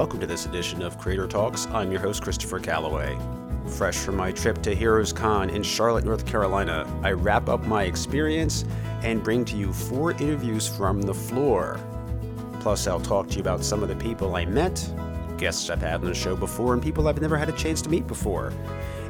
welcome to this edition of Creator Talks. I'm your host, Christopher Calloway. Fresh from my trip to Heroes Con in Charlotte, North Carolina, I wrap up my experience and bring to you four interviews from the floor. Plus, I'll talk to you about some of the people I met, guests I've had on the show before, and people I've never had a chance to meet before.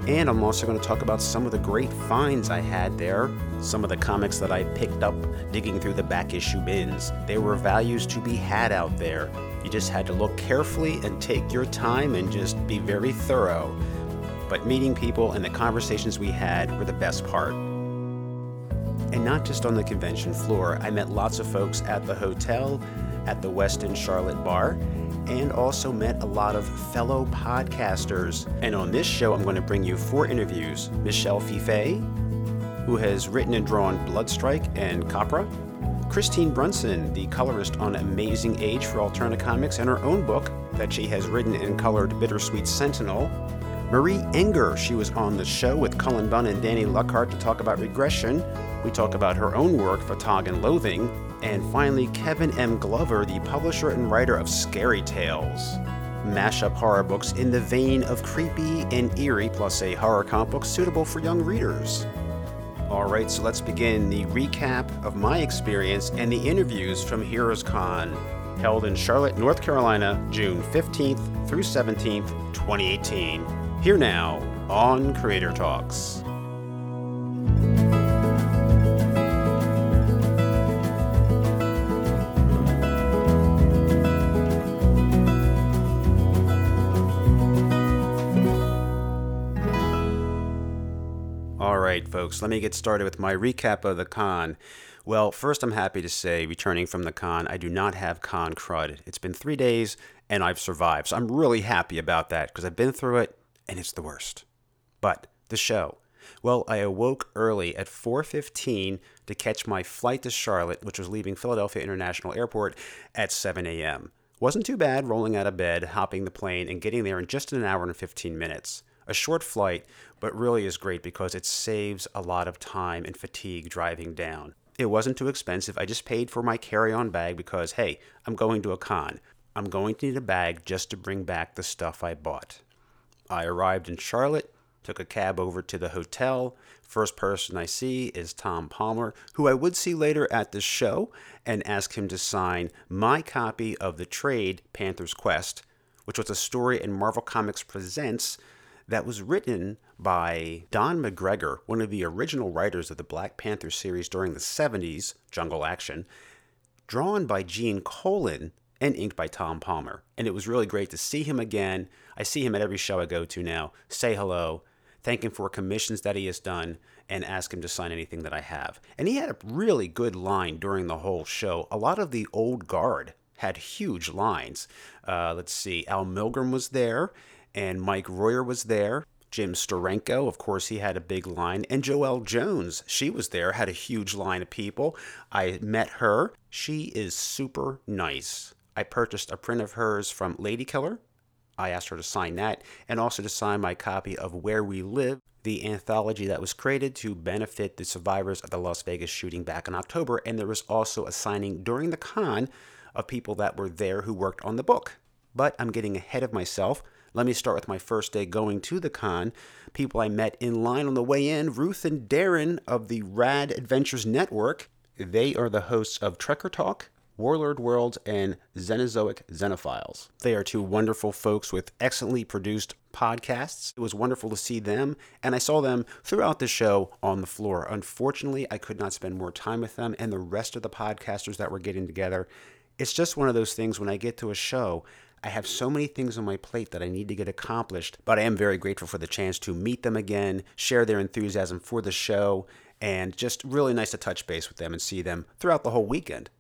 And I'm also going to talk about some of the great finds I had there, some of the comics that I picked up digging through the back issue bins. There were values to be had out there. You just had to look carefully and take your time and just be very thorough. But meeting people and the conversations we had were the best part. And not just on the convention floor, I met lots of folks at the hotel, at the Westin Charlotte bar, and also met a lot of fellow podcasters. And on this show, I'm going to bring you four interviews Michel Fiffe, who has written and drawn Bloodstrike and Copra, Christine Brunson, the colorist on Amazing Age for Alterna Comics, and her own book that she has written and colored Bittersweet Sentinel. Marie Enger, she was on the show with Cullen Bunn and Danny Luckert to talk about regression. We talk about her own work, Tog and Loathing. And finally, Kevin M. Glover, the publisher and writer of Scary Tales. Mashup horror books in the vein of creepy and eerie, plus a horror comic book suitable for young readers. All right, so let's begin the recap of my experience and the interviews from Heroes Con, held in Charlotte, North Carolina, June 15th through 17th, 2018. Here now on Creator Talks. Folks, let me get started with my recap of the con. Well, first, I'm happy to say, returning from the con, I do not have con crud. It's been three days and I've survived. So I'm really happy about that because I've been through it and it's the worst. But the show. Well, I awoke early at 4:15 to catch my flight to Charlotte, which was leaving Philadelphia International Airport at 7 a.m. Wasn't too bad rolling out of bed, hopping the plane, and getting there in just an hour and 15 minutes a short flight, but really is great because it saves a lot of time and fatigue driving down. It wasn't too expensive. I just paid for my carry on bag because, hey, I'm going to a con. I'm going to need a bag just to bring back the stuff I bought. I arrived in Charlotte, took a cab over to the hotel. First person I see is Tom Palmer, who I would see later at the show, and ask him to sign my copy of the trade Panther's Quest, which was a story in Marvel Comics Presents that was written by Don McGregor, one of the original writers of the Black Panther series during the 70s, Jungle Action, drawn by Gene Colan and inked by Tom Palmer. And it was really great to see him again. I see him at every show I go to now, say hello, thank him for commissions that he has done, and ask him to sign anything that I have. And he had a really good line during the whole show. A lot of the old guard had huge lines. Uh, let's see, Al Milgrom was there and Mike Royer was there. Jim Steranko, of course, he had a big line. And Joelle Jones, she was there, had a huge line of people. I met her. She is super nice. I purchased a print of hers from Lady Killer. I asked her to sign that and also to sign my copy of Where We Live, the anthology that was created to benefit the survivors of the Las Vegas shooting back in October. And there was also a signing during the con of people that were there who worked on the book. But I'm getting ahead of myself. Let me start with my first day going to the con. People I met in line on the way in Ruth and Darren of the Rad Adventures Network. They are the hosts of Trekker Talk, Warlord World, and Xenozoic Xenophiles. They are two wonderful folks with excellently produced podcasts. It was wonderful to see them, and I saw them throughout the show on the floor. Unfortunately, I could not spend more time with them and the rest of the podcasters that were getting together. It's just one of those things when I get to a show, I have so many things on my plate that I need to get accomplished, but I am very grateful for the chance to meet them again, share their enthusiasm for the show, and just really nice to touch base with them and see them throughout the whole weekend.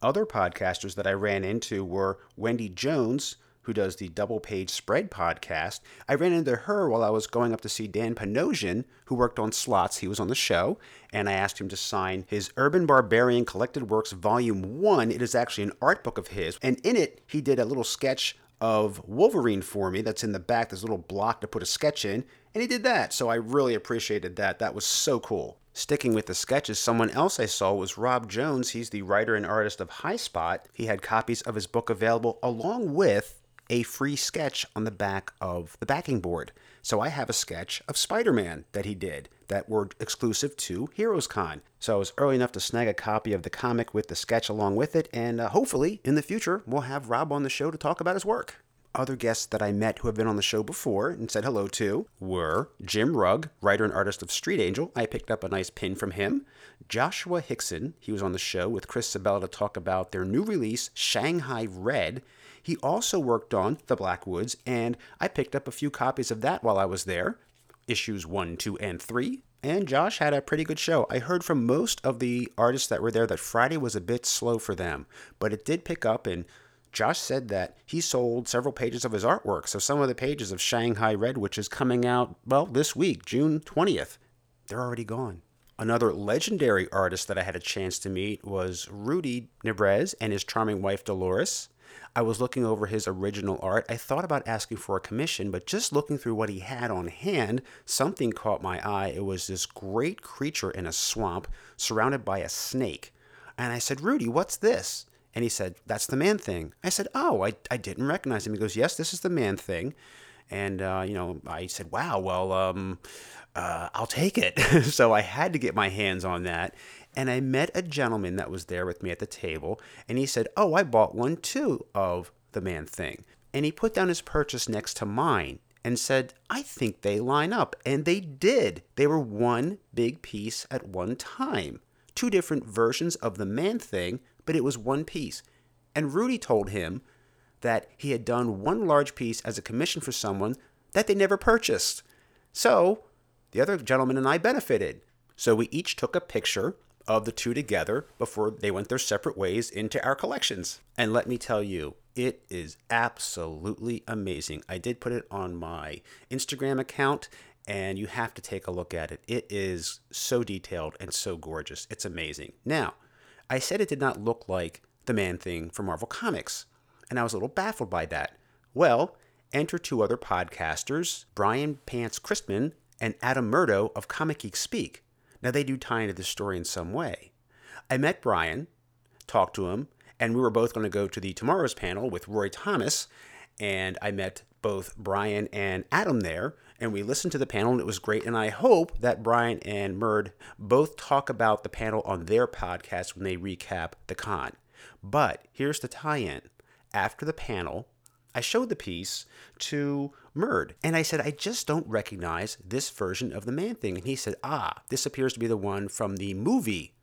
Other podcasters that I ran into were Wendy Jones, who does the Double Page Spread podcast. I ran into her while I was going up to see Dan Panosian, who worked on slots. He was on the show, and I asked him to sign his Urban Barbarian Collected Works Volume 1. It is actually an art book of his, and in it, he did a little sketch of Wolverine for me that's in the back. this little block to put a sketch in, and he did that. So I really appreciated that. That was so cool. Sticking with the sketches, someone else I saw was Rob Jones. He's the writer and artist of High Spot. He had copies of his book available along with a free sketch on the back of the backing board. So I have a sketch of Spider Man that he did that were exclusive to Heroes Con. So I was early enough to snag a copy of the comic with the sketch along with it, and uh, hopefully in the future we'll have Rob on the show to talk about his work. Other guests that I met who have been on the show before and said hello to were Jim Rugg, writer and artist of Street Angel. I picked up a nice pin from him. Joshua Hixson, he was on the show with Chris Sebela to talk about their new release, Shanghai Red. He also worked on The Blackwoods, and I picked up a few copies of that while I was there issues 1, 2, and 3. And Josh had a pretty good show. I heard from most of the artists that were there that Friday was a bit slow for them, but it did pick up, and Josh said that he sold several pages of his artwork. So some of the pages of Shanghai Red, which is coming out, well, this week, June 20th, they're already gone. Another legendary artist that I had a chance to meet was Rudy Nebres and his charming wife Dolores. I was looking over his original art. I thought about asking for a commission, but just looking through what he had on hand, something caught my eye. It was this great creature in a swamp surrounded by a snake. And I said, Rudy, what's this? And he said, That's the man thing. I said, Oh, I, I didn't recognize him. He goes, Yes, this is the man thing. And, uh, you know, I said, Wow, well, um, uh, I'll take it. so I had to get my hands on that. And I met a gentleman that was there with me at the table. And he said, Oh, I bought one too of the man thing. And he put down his purchase next to mine and said, I think they line up. And they did. They were one big piece at one time. Two different versions of the man thing but it was one piece. And Rudy told him that he had done one large piece as a commission for someone that they never purchased. So the other gentleman and I benefited. So we each took a picture of the two together before they went their separate ways into our collections. And let me tell you, it is absolutely amazing. I did put it on my Instagram account, and you have to take a look at it. It is so detailed and so gorgeous. It's amazing. Now, I said it did not look like the Man Thing from Marvel Comics, and I was a little baffled by that. Well, enter two other podcasters, Brian Pants Christman and Adam Murdough of Comic Geek Speak. Now, they do tie into this story in some way. I met Brian, talked to him, and we were both going to go to the TwoMorrows panel with Roy Thomas, and I met both Brian and Adam there, and we listened to the panel and it was great. And I hope that Brian and Murd both talk about the panel on their podcast when they recap the con. But here's the tie in. After the panel, I showed the piece to Murd and I said, I just don't recognize this version of the man thing. And he said, Ah, this appears to be the one from the movie.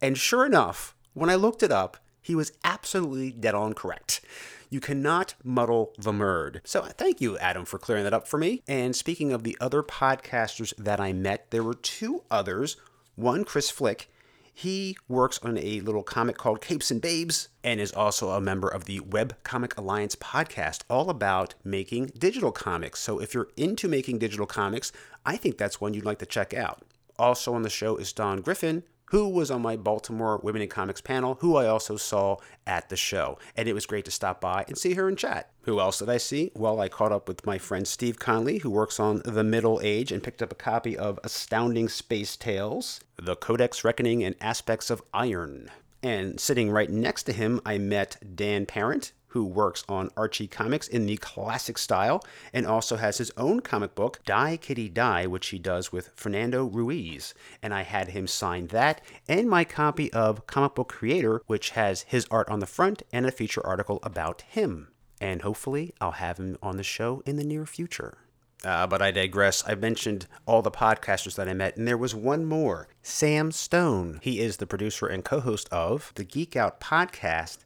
And sure enough, when I looked it up, he was absolutely dead on correct. You cannot muddle the murd. So thank you, Adam, for clearing that up for me. And speaking of the other podcasters that I met, there were two others. One, Chris Flick. He works on a little comic called Capes and Babes and is also a member of the Web Comic Alliance podcast, all about making digital comics. So if you're into making digital comics, I think that's one you'd like to check out. Also on the show is Dawn Griffin, who was on my Baltimore Women in Comics panel, who I also saw at the show. And it was great to stop by and see her and chat. Who else did I see? Well, I caught up with my friend Steve Conley, who works on The Middle Age, and picked up a copy of Astounding Space Tales, The Codex Reckoning and Aspects of Iron. And sitting right next to him, I met Dan Parent, who works on Archie comics in the classic style and also has his own comic book, Die Kitty Die, which he does with Fernando Ruiz. And I had him sign that and my copy of Comic Book Creator, which has his art on the front and a feature article about him. And hopefully, I'll have him on the show in the near future. Uh, but I digress. I mentioned all the podcasters that I met, and there was one more Sam Stone. He is the producer and co host of the Geek Out podcast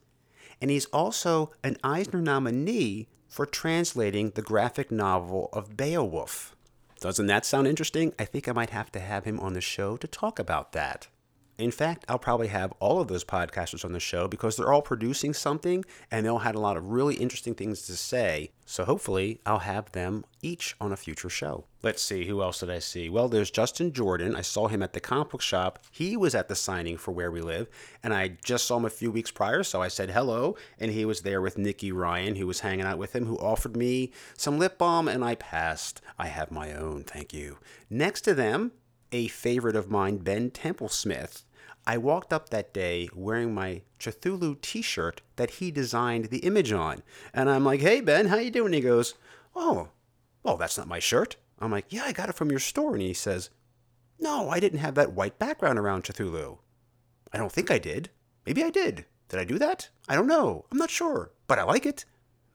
and he's also an Eisner nominee for translating the graphic novel of Beowulf. Doesn't that sound interesting? I think I might have to have him on the show to talk about that. In fact, I'll probably have all of those podcasters on the show because they're all producing something and they all had a lot of really interesting things to say. So hopefully, I'll have them each on a future show. Let's see, who else did I see? Well, there's Justin Jordan. I saw him at the comic book shop. He was at the signing for Where We Live, and I just saw him a few weeks prior, so I said hello. And he was there with Nikki Ryan, who was hanging out with him, who offered me some lip balm, and I passed. I have my own, thank you. Next to them, a favorite of mine, Ben Templesmith. I walked up that day wearing my Cthulhu t-shirt that he designed the image on. And I'm like, hey, Ben, how you doing? He goes, oh, well, that's not my shirt. I'm like, yeah, I got it from your store. And he says, no, I didn't have that white background around Cthulhu. I don't think I did. Maybe I did. Did I do that? I don't know. I'm not sure. But I like it.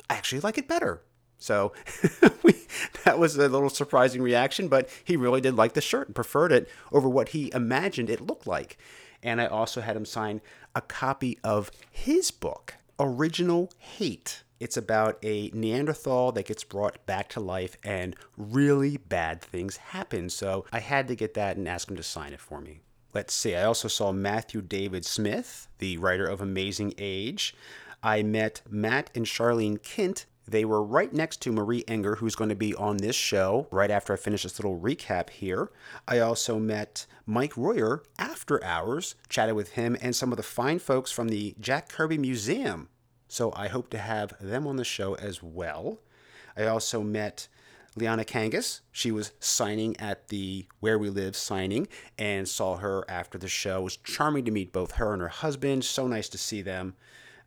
I actually like it better. So we, that was a little surprising reaction, but he really did like the shirt and preferred it over what he imagined it looked like. And I also had him sign a copy of his book, Original Hate. It's about a Neanderthal that gets brought back to life and really bad things happen. So I had to get that and ask him to sign it for me. Let's see, I also saw Matthew David Smith, the writer of Amazing Age. I met Matt and Charlene Kint. They were right next to Marie Enger, who's going to be on this show right after I finish this little recap here. I also met Mike Royer after hours, chatted with him and some of the fine folks from the Jack Kirby Museum so I hope to have them on the show as well. I also met Liana Kangas. She was signing at the Where We Live signing and saw her after the show. It was charming to meet both her and her husband. So nice to see them.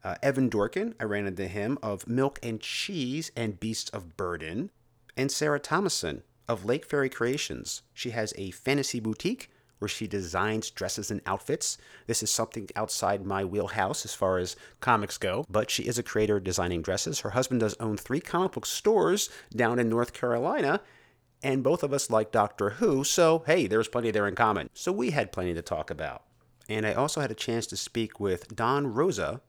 Uh, Evan Dorkin, I ran into him of Milk and Cheese and Beasts of Burden. And Sarah Thomason of Lake Fairy Creations. She has a fantasy boutique where she designs dresses and outfits. This is something outside my wheelhouse as far as comics go, but she is a creator designing dresses. Her husband does own three comic book stores down in North Carolina, and both of us like Doctor Who, so hey, there's plenty there in common. So we had plenty to talk about. And I also had a chance to speak with Don Rosa,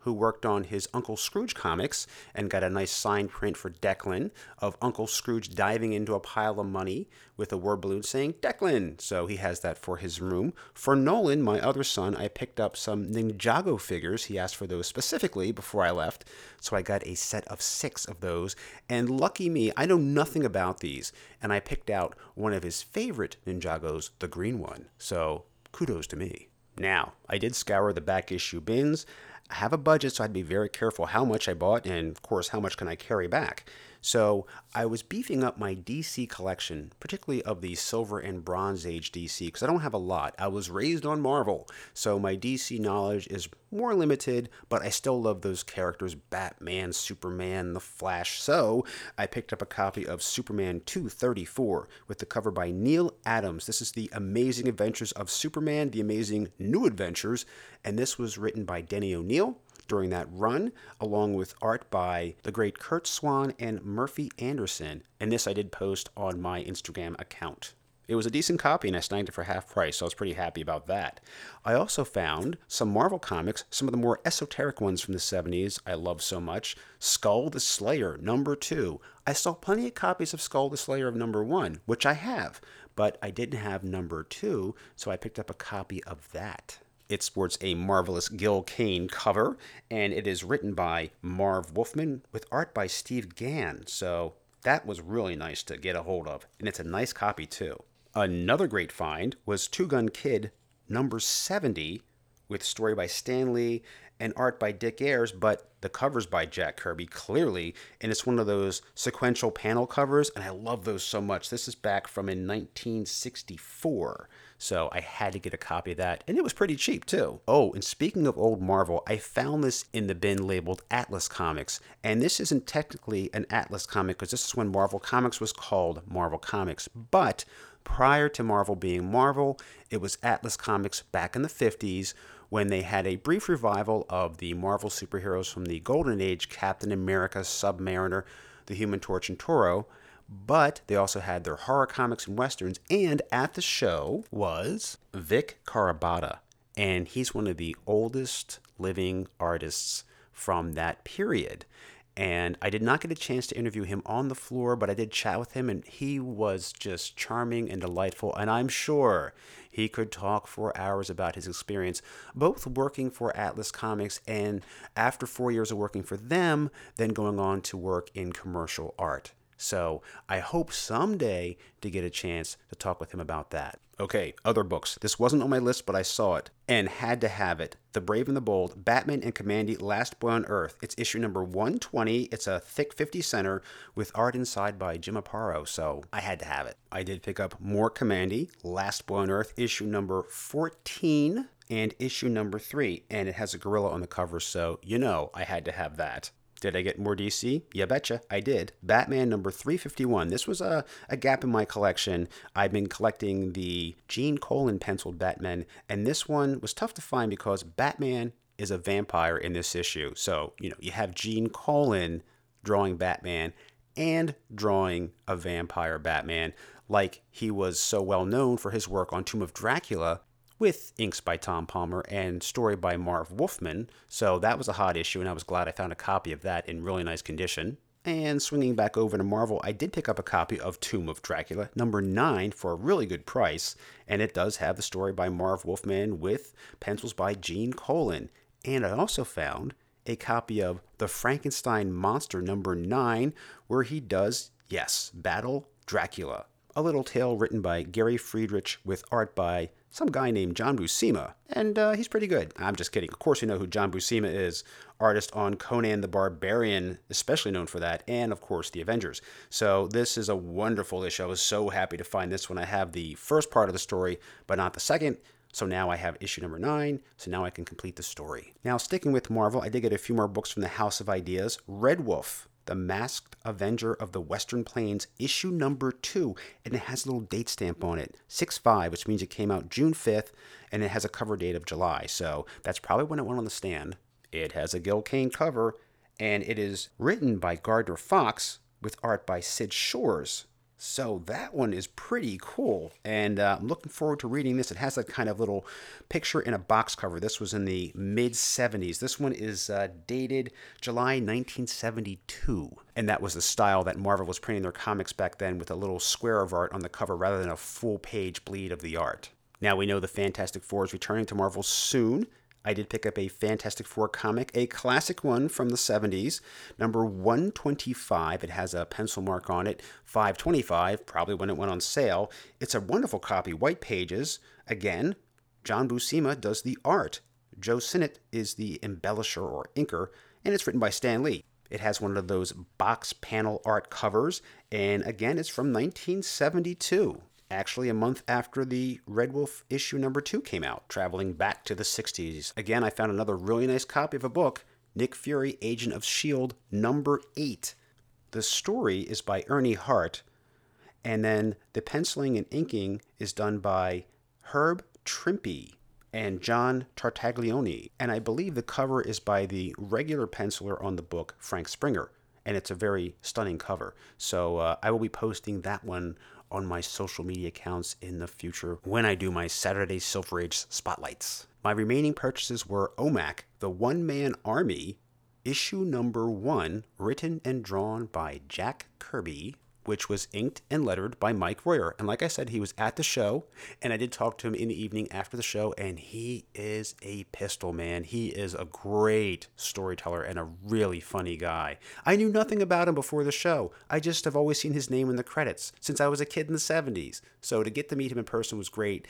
who worked on his Uncle Scrooge comics and got a nice signed print for Declan of Uncle Scrooge diving into a pile of money with a word balloon saying Declan. So he has that for his room. For Nolan, my other son, I picked up some Ninjago figures. He asked for those specifically before I left. So I got a set of six of those. And lucky me, I know nothing about these. And I picked out one of his favorite Ninjagos, the green one. So kudos to me. Now, I did scour the back issue bins. I have a budget, so I'd be very careful how much I bought and, of course, how much can I carry back. So I was beefing up my DC collection, particularly of the Silver and Bronze Age DC, because I don't have a lot. I was raised on Marvel, so my DC knowledge is more limited, but I still love those characters Batman, Superman, The Flash. So I picked up a copy of Superman 234 with the cover by Neal Adams. This is the amazing adventures of Superman, the amazing new adventures, and this was written by Denny O'Neil during that run, along with art by the great Curt Swan and Murphy Anderson. And this I did post on my Instagram account. It was a decent copy and I snagged it for half price, so I was pretty happy about that. I also found some Marvel comics, some of the more esoteric ones from the 70s I love so much. Skull the Slayer, number two. I saw plenty of copies of Skull the Slayer of number one, which I have, but I didn't have number two, so I picked up a copy of that. It sports a marvelous Gil Kane cover, and it is written by Marv Wolfman with art by Steve Gan. So that was really nice to get a hold of, and it's a nice copy too. Another great find was Two Gun Kid number 70 with story by Stan Lee and art by Dick Ayers, but the cover's by Jack Kirby, clearly, and it's one of those sequential panel covers, and I love those so much. This is back from in 1964. So I had to get a copy of that, and it was pretty cheap too. Oh, and speaking of old Marvel, I found this in the bin labeled Atlas Comics, and this isn't technically an Atlas comic because this is when Marvel Comics was called Marvel Comics, but prior to Marvel being Marvel, it was Atlas Comics back in the 50s when they had a brief revival of the Marvel superheroes from the Golden Age Captain America, Submariner, the Human Torch, and Toro but they also had their horror comics and westerns. And at the show was Vic Carrabotta, and he's one of the oldest living artists from that period. And I did not get a chance to interview him on the floor, but I did chat with him, and he was just charming and delightful. And I'm sure he could talk for hours about his experience, both working for Atlas Comics and after four years of working for them, then going on to work in commercial art. So I hope someday to get a chance to talk with him about that. Okay, other books. This wasn't on my list, but I saw it and had to have it. The Brave and the Bold, Batman and Kamandi Last Boy on Earth. It's issue number 120. It's a thick 50 center with art inside by Jim Aparo, so I had to have it. I did pick up more Kamandi, Last Boy on Earth, issue number 14 and issue number three, and it has a gorilla on the cover, so you know I had to have that. Did I get more DC? Yeah, betcha, I did. Batman number 351. This was a, a gap in my collection. I've been collecting the Gene Colan penciled Batman, and this one was tough to find because Batman is a vampire in this issue. So, you know, you have Gene Colan drawing Batman and drawing a vampire Batman, like he was so well known for his work on Tomb of Dracula with inks by Tom Palmer and story by Marv Wolfman. So that was a hot issue, and I was glad I found a copy of that in really nice condition. And swinging back over to Marvel, I did pick up a copy of Tomb of Dracula, number 9, for a really good price. And it does have the story by Marv Wolfman with pencils by Gene Colan. And I also found a copy of The Frankenstein Monster, number 9, where he does, yes, battle Dracula. A little tale written by Gary Friedrich with art by some guy named John Buscema, and uh, he's pretty good. I'm just kidding. Of course, you know who John Buscema is, artist on Conan the Barbarian, especially known for that, and of course, The Avengers. So, this is a wonderful issue. I was so happy to find this one. I have the first part of the story, but not the second. So now I have issue number nine, so now I can complete the story. Now, sticking with Marvel, I did get a few more books from the House of Ideas. Red Wolf the Masked Avenger of the Western Plains, issue number two, and it has a little date stamp on it, 6 5, which means it came out June 5th, and it has a cover date of July. So that's probably when it went on the stand. It has a Gil Kane cover, and it is written by Gardner Fox with art by Syd Shores. So that one is pretty cool, and uh, I'm looking forward to reading this. It has a kind of little picture in a box cover. This was in the mid 70s. This one is uh, dated July 1972, and that was the style that Marvel was printing their comics back then, with a little square of art on the cover rather than a full page bleed of the art. Now we know the Fantastic Four is returning to Marvel soon. I did pick up a Fantastic Four comic, a classic one from the 70s, number 125. It has a pencil mark on it, 525, probably when it went on sale. It's a wonderful copy, white pages. Again, John Buscema does the art. Joe Sinnott is the embellisher or inker, and it's written by Stan Lee. It has one of those box panel art covers, and again, it's from 1972 actually a month after the Red Wolf issue number two came out, traveling back to the 60s. Again, I found another really nice copy of a book, Nick Fury, Agent of S.H.I.E.L.D., number eight. The story is by Ernie Hart, and then the penciling and inking is done by Herb Trimpe and John Tartaglione. And I believe the cover is by the regular penciler on the book, Frank Springer. And it's a very stunning cover. So uh, I will be posting that one on my social media accounts in the future when I do my Saturday Silver Age spotlights. My remaining purchases were OMAC, The One Man Army, issue number one, written and drawn by Jack Kirby, which was inked and lettered by Mike Royer. And like I said, he was at the show, and I did talk to him in the evening after the show, and he is a pistol man. He is a great storyteller and a really funny guy. I knew nothing about him before the show. I just have always seen his name in the credits since I was a kid in the 70s. So to get to meet him in person was great,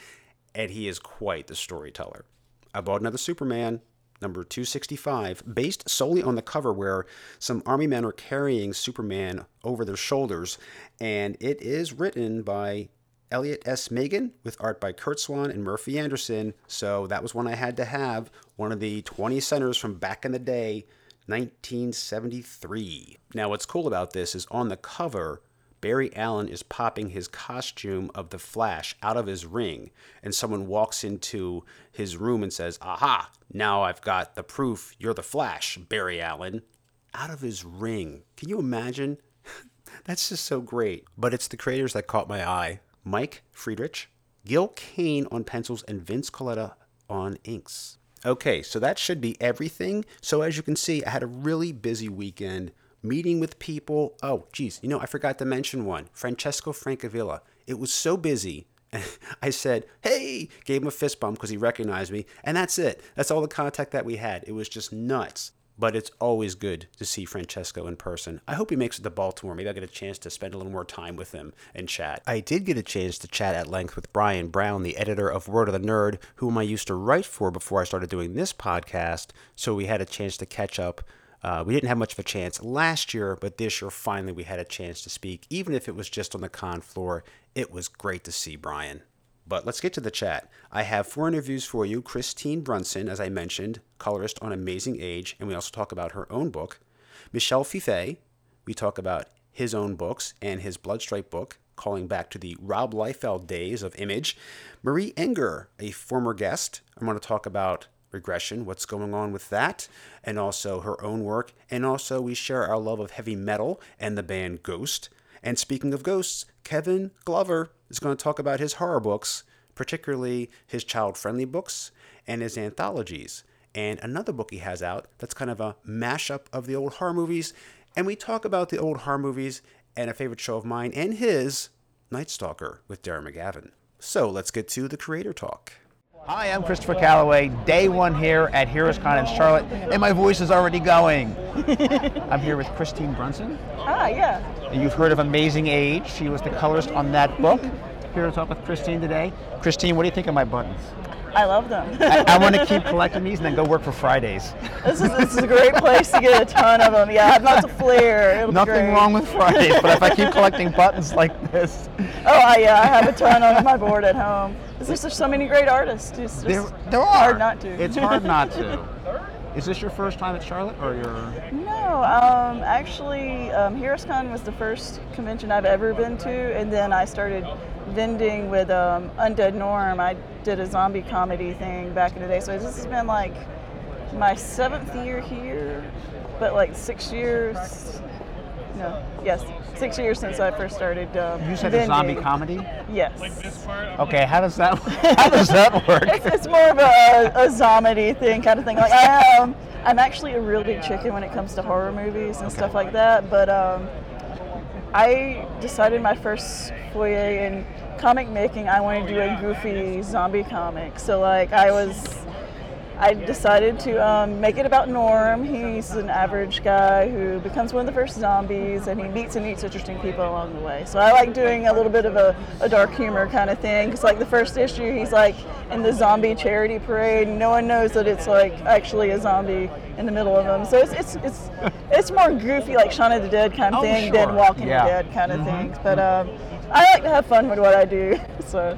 and he is quite the storyteller. I bought another Superman number 265, based solely on the cover where some army men are carrying Superman over their shoulders. And it is written by Elliot S. Maggin with art by Curt Swan and Murphy Anderson. So that was one I had to have. One of the 20 centers from back in the day, 1973. Now, what's cool about this is on the cover, Barry Allen is popping his costume of the Flash out of his ring, and someone walks into his room and says, Aha, now I've got the proof you're the Flash, Barry Allen. Out of his ring. Can you imagine? That's just so great. But it's the creators that caught my eye Mike Friedrich, Gil Kane on pencils, and Vince Colletta on inks. Okay, so that should be everything. So, as you can see, I had a really busy weekend meeting with people. Oh, geez, you know, I forgot to mention one Francesco Francavilla. It was so busy. I said, hey, gave him a fist bump because he recognized me. And that's it. That's all the contact that we had. It was just nuts. But it's always good to see Francesco in person. I hope he makes it to Baltimore. Maybe I'll get a chance to spend a little more time with him and chat. I did get a chance to chat at length with Brian Brown, the editor of Word of the Nerd, whom I used to write for before I started doing this podcast. So we had a chance to catch up uh, we didn't have much of a chance last year, but this year finally we had a chance to speak. Even if it was just on the con floor, it was great to see Brian. But let's get to the chat. I have four interviews for you. Christine Brunson, as I mentioned, colorist on Amazing Age, and we also talk about her own book. Michel Fiffe, we talk about his own books and his Bloodstrike book, calling back to the Rob Liefeld days of Image. Marie Enger, a former guest, I'm going to talk about regression, what's going on with that, and also her own work. And also, we share our love of heavy metal and the band Ghost. And speaking of ghosts, Kevin Glover is going to talk about his horror books, particularly his child friendly books and his anthologies. And another book he has out that's kind of a mashup of the old horror movies. And we talk about the old horror movies and a favorite show of mine and his, Night Stalker with Darren McGavin. So let's get to the creator talk. Hi, I'm Christopher Calloway, day one here at HeroesCon in Charlotte, and my voice is already going. I'm here with Christine Brunson. Ah, yeah. You've heard of Amazing Age. She was the colorist on that book. Here to talk with Christine today. Christine, what do you think of my buttons? I love them. I, I want to keep collecting these and then go work for Fridays. this, is, this is a great place to get a ton of them. Yeah, not to flair. It'll Nothing wrong with Fridays, but if I keep collecting buttons like this, Oh, I, yeah, I have a ton on my board at home. It's just there's so many great artists. It's just there, there are. hard not to. It's hard not to. Is this your first time at Charlotte, or your? No, um, actually, um, HeroesCon was the first convention I've ever been to, and then I started vending with um, Undead Norm. I did a zombie comedy thing back in the day, so this has been like my seventh year here, but like six years. No, yes, six years since I first started. Um, You said a zombie comedy. Yes. Okay, how does that? How does that work? It's, it's more of a, a zomedy thing kind of thing. Like I am, I'm actually a real big chicken when it comes to horror movies and stuff like that. But um, I decided my first foyer in comic making, I wanted to do a goofy zombie comic. So like I was. I decided to um, make it about Norm. He's an average guy who becomes one of the first zombies, and he meets and meets interesting people along the way. So I like doing a little bit of a, a dark humor kind of thing. Because like the first issue, he's like in the zombie charity parade, and no one knows that it's like actually a zombie in the middle of them. So it's it's it's, it's more goofy, like Shaun of the Dead kind of Oh, thing, sure. than Walking Yeah. Dead kind of things. But um, I like to have fun with what I do. So.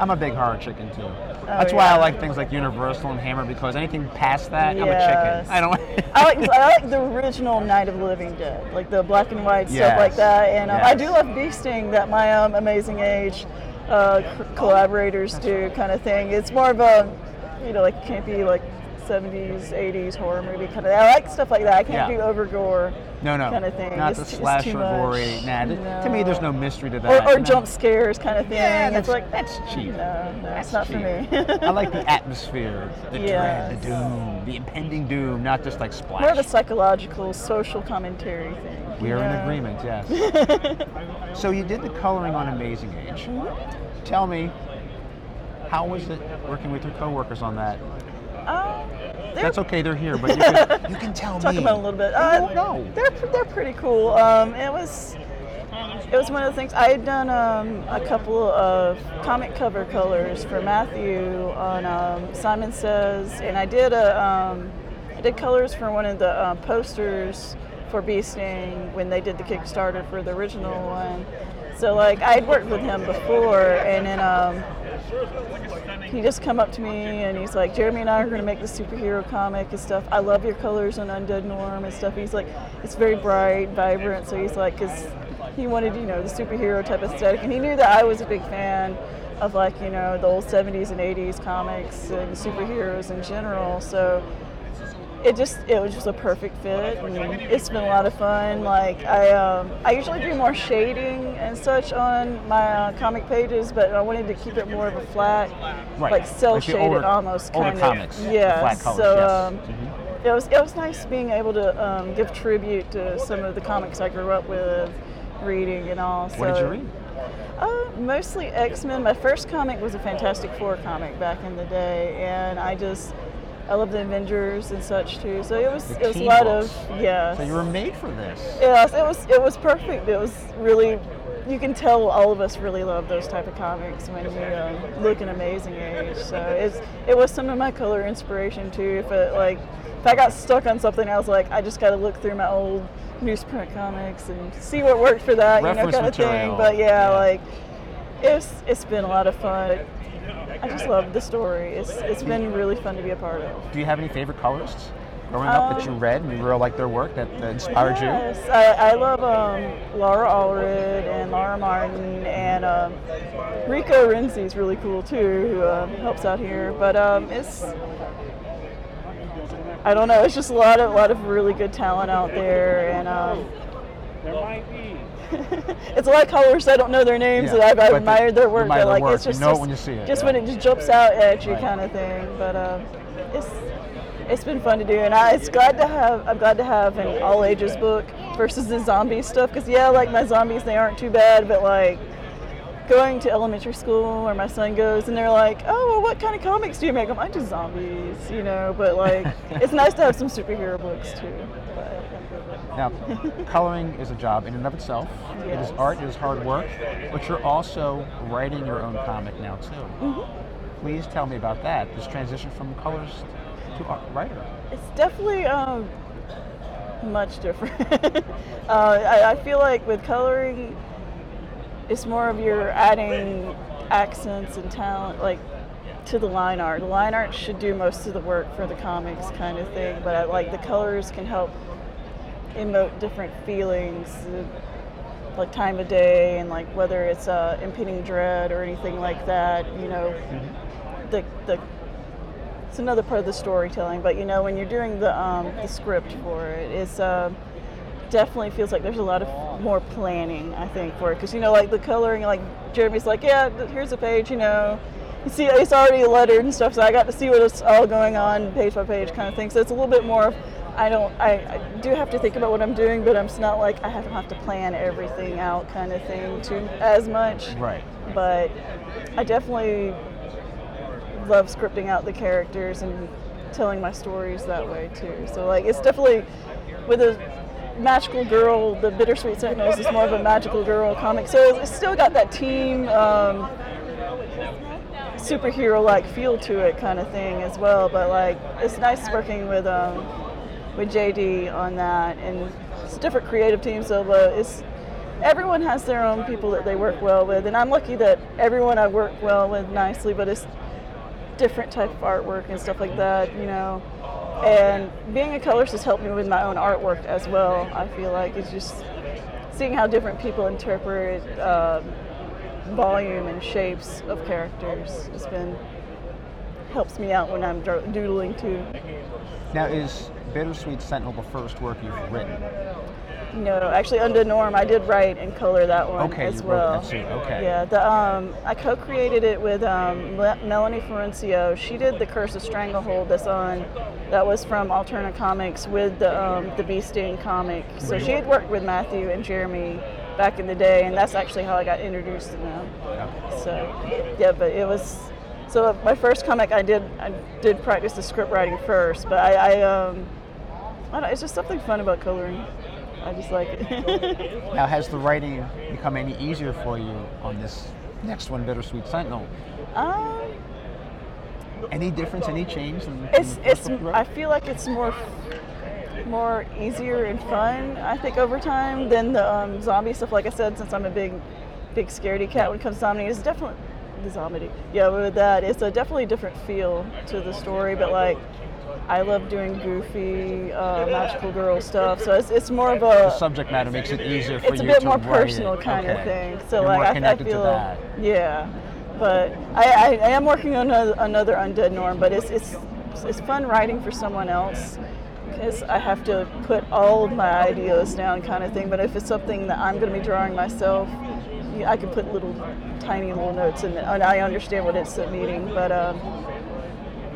I'm a big horror chicken too. That's why yeah. I like things like Universal and Hammer because anything past that, I'm a chicken. I don't. I like I like the original Night of the Living Dead, like the black and white stuff like that. And um, I do love Bee Sting that my um, Amazing Age uh, c- collaborators do, kind of thing. It's more of a, you know, like campy like 70s, 80s horror movie kind of. Thing. I like stuff like that. I can't Yeah. do over gore no, no. kind of thing. Not It's the it's slasher gory. Nah, th- to me, there's no mystery to that. or know? jump scares kind of thing. Yeah, it's that's, like that's cheap. No, no, That's it's not cheap. for me. I like the atmosphere, the dread, the doom, the impending doom, not just like splash. More of a psychological, social commentary thing. we are in agreement, yes. so you did the coloring on Amazing Age. Mm-hmm. Tell me, how was it working with your coworkers on that? Um, That's okay, they're here, but you can, you can tell me. talk me. about it a little bit. Uh, don't know. They're they're pretty cool. Um, it was it was one of the things I had done um, a couple of comic cover colors for Matthew on um, Simon Says, and I did a um, I did colors for one of the um, posters for Bee Sting when they did the Kickstarter for the original one. So like I'd worked with him before, and then um, he just come up to me and he's like, Jeremy and I are going to make the superhero comic and stuff. I love your colors on Undead Norm and stuff. He's like, it's very bright, vibrant. So he's like, because he wanted, you know, the superhero type aesthetic, and he knew that I was a big fan of like, you know, the old 70s and 80s comics and superheroes in general. So it just it was just a perfect fit and it's been a lot of fun like i um, i usually do more shading and such on my uh, comic pages but i wanted to keep it more of a flat Right. like cell Like shaded older- almost older kind of comics, the yeah flat colors, so yes. um, Mhm. it was it was nice being able to um, give tribute to some of the comics i grew up with reading and all What did so- you read? uh, mostly X Men. My first comic was a Fantastic Four comic back in the day, and I just I love the Avengers and such too. So it was The it was a lot books. of yeah. So you were made for this. Yes, it was it was perfect. It was really you can tell all of us really love those type of comics when you um, look an amazing age. So it's it was some of my color inspiration too. If it like if I got stuck on something, I was like I just got to look through my old newsprint comics and see what worked for that, you know, kind of thing. But yeah, Yeah. like It's it's been a lot of fun. I just love the story. It's it's been really fun to be a part of. Do you have any favorite colorists growing up that you Um, read and you really liked their work that, that inspired you? Yes, I, I love um, Laura Allred and Laura Martin and um, Rico Renzi is really cool too, who um, helps out here. But um, it's I don't know. It's just a lot of lot of really good talent out there, and um, it's a lot of colors. I don't know their names, Yeah, and I've, but I've the- admired their work. admire but like work. it's You just know it just, when you see it, just yeah. when it just jumps out at you, Right. kind of thing. But um, it's it's been fun to do, and I, it's glad to have. I'm glad to have an all ages book versus the zombie stuff. Because yeah, like my zombies, they aren't too bad, but like going to elementary school where my son goes, and they're like, "Oh, well, what kind of comics do you make?" I'm, I do zombies, you know. But like, it's nice to have some superhero books too. Now, coloring is a job in and of itself. It is art, it is hard work, but you're also writing your own comic now too. Mm-hmm. Please tell me about that. This transition from colorist to art writer. It's definitely um, much different. uh, I, I feel like with coloring, it's more of you're adding accents and talent, like to the line art. The line art should do most of the work for the comics, kind of thing. But I, like the colors can help emote different feelings, like time of day, and like whether it's uh, impending dread or anything like that. You know, the the it's another part of the storytelling. But you know, when you're doing the um, the script for it, it's uh, definitely feels like there's a lot of more planning. I think for it because you know, like the coloring, like Jeremy's like, yeah, here's a page. You know, you see, it's already lettered and stuff. So I got to see what's all going on page by page, kind of thing. So it's a little bit more. I don't. I, I do have to think about what I'm doing, but I'm not like I have to have to plan everything out, kind of thing, too as much Right. but I definitely love scripting out the characters and telling my stories that way too. So like it's definitely with a magical girl, the Bittersweet Sentinels is more of a magical girl comic. So it's still got that team um, superhero like feel to it kind of thing as well. But like it's nice working with um, with JD on that and it's a different creative team so it's everyone has their own people that they work well with and I'm lucky that everyone I work well with nicely but it's different type of artwork and stuff like that you know? And being a colorist has helped me with my own artwork as well I feel like. It's just seeing how different people interpret um, volume and shapes of characters It's been helps me out when I'm doodling too. Now, is Bittersweet Sentinel the first work you've written? No, actually, Undead Norm, I did write and color that one Okay, as you wrote well. too, okay. Yeah, the um, I co-created it with um, Melanie Florencio. She did the Curse of Stranglehold that's on, that was from Alterna Comics with the um, the Bee Sting comic. So she had worked with Matthew and Jeremy back in the day, and that's actually how I got introduced to them. So, yeah, but it was. So my first comic, I did I did practice the script writing first, but I, I um, I don't, it's just something fun about coloring. I just like it. Now, has the writing become any easier for you on this next one, Bittersweet Sentinel? um, Any difference, any change? It's it's. book you wrote? I feel like it's more more easier and fun. I think over time than the um, zombie stuff. Like I said, since I'm a big big scaredy cat when it comes to zombie, it's definitely the zombie. Yeah, with that, it's a definitely different feel to the story. But like. I love doing goofy, uh, magical girl stuff, so it's, it's more of the a subject matter makes it easier for it's a bit more personal it. kind of thing. So You're like I, I feel, to that. yeah. But I, I, I am working on another, another undead norm, but it's it's it's fun writing for someone else because I have to put all of my ideas down, kind of thing. But if it's something that I'm going to be drawing myself, I can put little tiny little notes in it, and I understand what it's meaning. But um,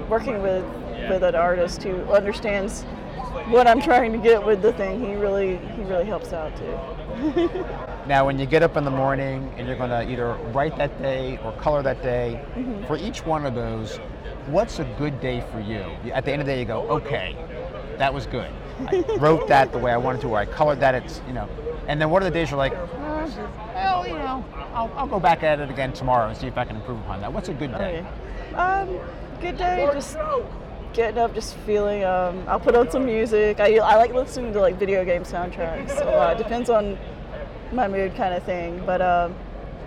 working with with an artist who understands what I'm trying to get with the thing, he really he really helps out too. Now, when you get up in the morning and you're going to either write that day or color that day, Mm-hmm. for each one of those, what's a good day for you? At the end of the day, you go, okay, that was good. I wrote that the way I wanted to, or I colored that. It's you know, and then what are the days you're like, "Uh, well, you know, I'll, I'll go back at it again tomorrow and see if I can improve upon that. What's a good day? Okay. Um, good day. Just getting up, just feeling. Um, I'll put on some music. I, I like listening to like video game soundtracks a lot. Depends on my mood, kind of thing. But um,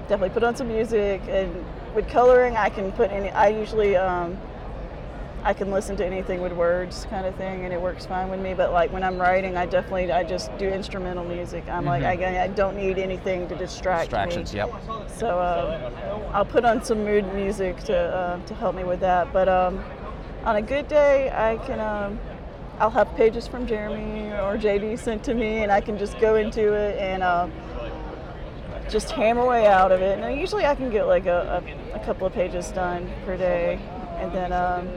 definitely put on some music. And with coloring, I can put any. I usually um, I can listen to anything with words, kind of thing, and it works fine with me. But like when I'm writing, I definitely I just do instrumental music. I'm like I, I don't need anything to distract Distractions. me. Yep. So uh, I'll put on some mood music to uh, to help me with that. But um, on a good day, I can um, I'll have pages from Jeremy or JD sent to me, and I can just go into it and uh, just hammer away out of it. And usually I can get like a, a, a couple of pages done per day, and then. Um,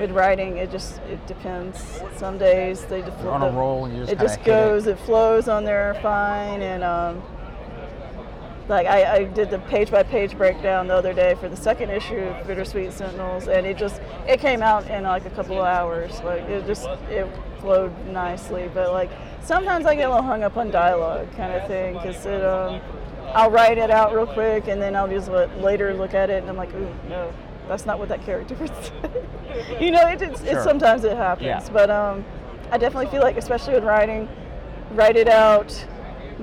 with writing, it just it depends. Some days they just You're on a roll and you just it just hit it. goes, it. flows on there fine, and um, like I, I did the page by page breakdown the other day for the second issue of Bittersweet Sentinels, and it just it came out in like a couple of hours. Like it just it flowed nicely, but like sometimes I get a little hung up on dialogue kind of thing because it um, I'll write it out real quick and then I'll just let, later look at it and I'm like, ooh no. That's not what that character you know, it, it's, Sure. it's sometimes it happens, Yeah. but um, I definitely feel like, especially with writing, write it out,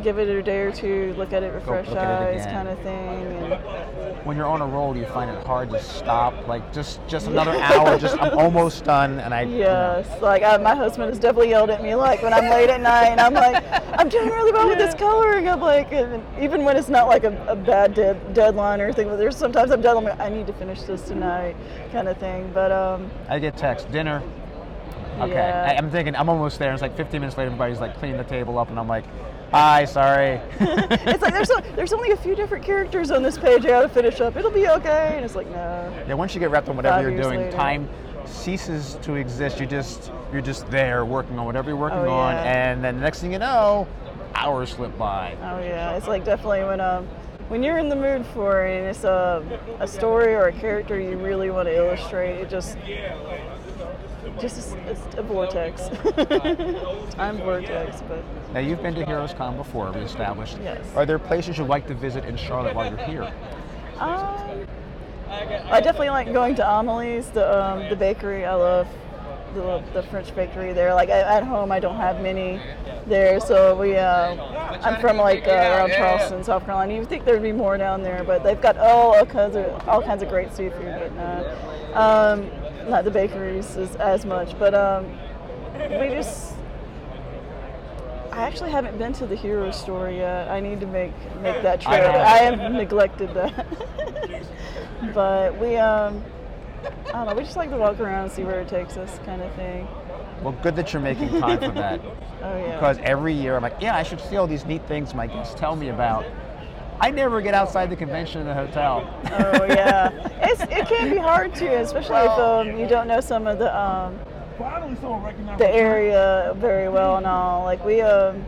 give it a day or two, look at it with fresh look at it eyes, kind of thing. And When you're on a roll, do you find it hard to stop? Like just just another hour. Just I'm almost done, and I. you know. yes, like I, my husband has definitely yelled at me, like when I'm late at night, and I'm like, I'm doing really well with this coloring. I'm like, and even when it's not like a, a bad dead, deadline or anything, but there's sometimes I'm dead. I'm like, I need to finish this tonight, kind of thing. But um, I get text dinner. Okay, Yeah. I, I'm thinking I'm almost there. It's like 15 minutes later, everybody's like cleaning the table up, and I'm like, "Hi, sorry." it's like there's o- there's only a few different characters on this page. I gotta finish up. It'll be okay. And it's like, no. yeah, once you get wrapped on whatever Five you're doing, later. time ceases to exist. You just you're just there working on whatever you're working Oh, on, yeah. and then the next thing you know, hours slip by. Oh yeah, it's like definitely when um when you're in the mood for it and it's a a story or a character you really want to illustrate, it just just it's a vortex, time vortex. But Now you've been to Heroes Con before, we established. Yes. Are there places you'd like to visit in Charlotte while you're here? um, I definitely like going to Amelie's, the um, the bakery. I love the, the French bakery there. Like at home, I don't have many there, so we. Uh, I'm from like uh, around Charleston, South Carolina. You would think there'd be more down there, but they've got all, all kinds of all kinds of great seafood. But no, um, not the bakeries as, as much. But um, we just. I actually haven't been to the hero store yet. I need to make make that trip. I. I have neglected that. but we um I don't know, we just like to walk around and see where it takes us kind of thing. Well, good that you're making time for that. Oh yeah. Because every year I'm like, yeah, I should see all these neat things my guests tell me about. I never get outside the convention in the hotel. Oh yeah. It's it can be hard too, especially if um, you don't know some of the um the area very well and all. Like we um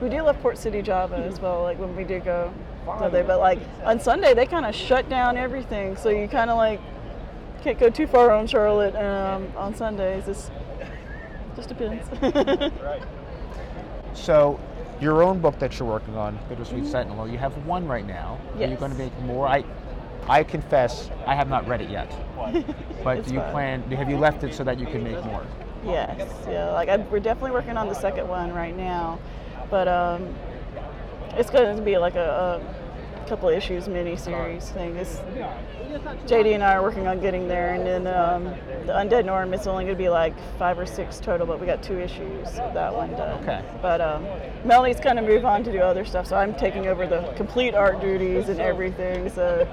we do love Port City Java as well, like when we do go go there. But like on Sunday they kinda shut down everything. So you kinda like can't go too far on Charlotte um, on Sundays. It's just depends. Right. So, your own book that you're working on, Bittersweet Sentinel, you have one right now. Yes. Are you going to make more? I, I confess, I have not read it yet. But do you fine. plan? Have you left it so that you can make more? Yes, yeah. Like I, we're definitely working on the second one right now, but um, it's going to be like a, a couple issues mini series thing. It's, JD and I are working on getting there, and then um, the Undead Norm it's only going to be like five or six total, but we got two issues of that one done. Okay. But um, Melanie's kind of moved on to do other stuff, so I'm taking over the complete art duties and everything. So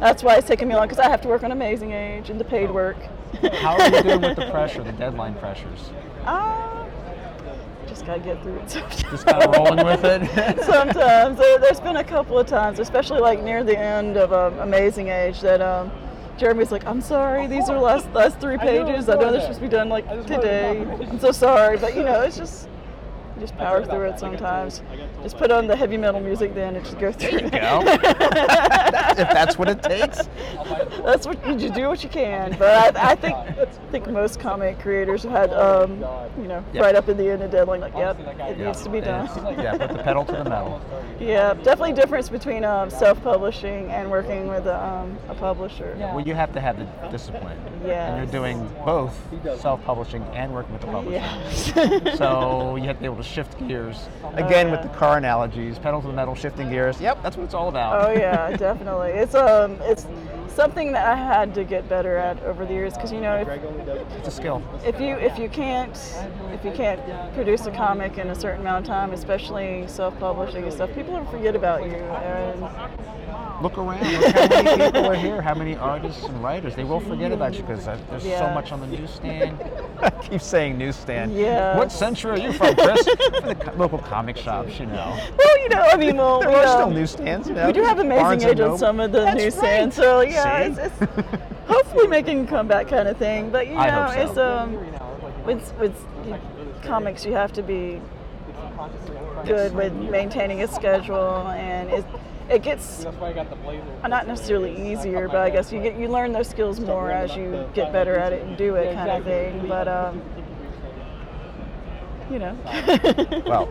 that's why it's taking me long because I have to work on Amazing Age and the paid work. How are you doing with the pressure, the deadline pressures? Uh, just gotta get through it sometimes. Just kind of rolling with it. sometimes. There, there's been a couple of times, especially like near the end of um, Amazing Age, that um, Jeremy's like, "I'm sorry, these are last last three pages. I know they're supposed to be done like today. I'm so sorry, but you know, it's just." You Just power through it sometimes. Just put on the heavy metal music then and just go through it. Go. if that's what it takes. That's what you just do what you can. But I, I think I think most comic creators have had um, you know Yep. right up in the end of deadline like yep it needs to be done. Yeah, put the pedal to the metal. Yeah, definitely difference between um, self-publishing and working with a, um, a publisher. Well, you have to have the discipline. Yeah. And you're doing both self-publishing and working with the publisher. Yes. So you have to be able to shift gears. Again, with yeah. the car analogies, pedal to the metal, shifting gears. Yep, that's what it's all about. Oh yeah, definitely. It's um, it's something that I had to get better at over the years because you know if, It's a skill. if you if you can't if you can't produce a comic in a certain amount of time, especially self-publishing and stuff, people will forget about you. And Look around. Look how many people are here. How many artists and writers? They will forget about you because there's so much on the newsstand. I keep saying newsstand. Yes. What century are you from, Chris? from the local comic shops, you know. well, you know, I mean, well, There we, are um, still newsstands. You know, we do have amazing age on some of the That's newsstands, right. so yeah, See? it's, it's hopefully making a comeback kind of thing. But you know, so. it's um, with with comics, you have to be good with maintaining a schedule, and it it gets not necessarily easier, but I guess you get you learn those skills more as you get better at it and do it, kind of thing. But um, you know. Well,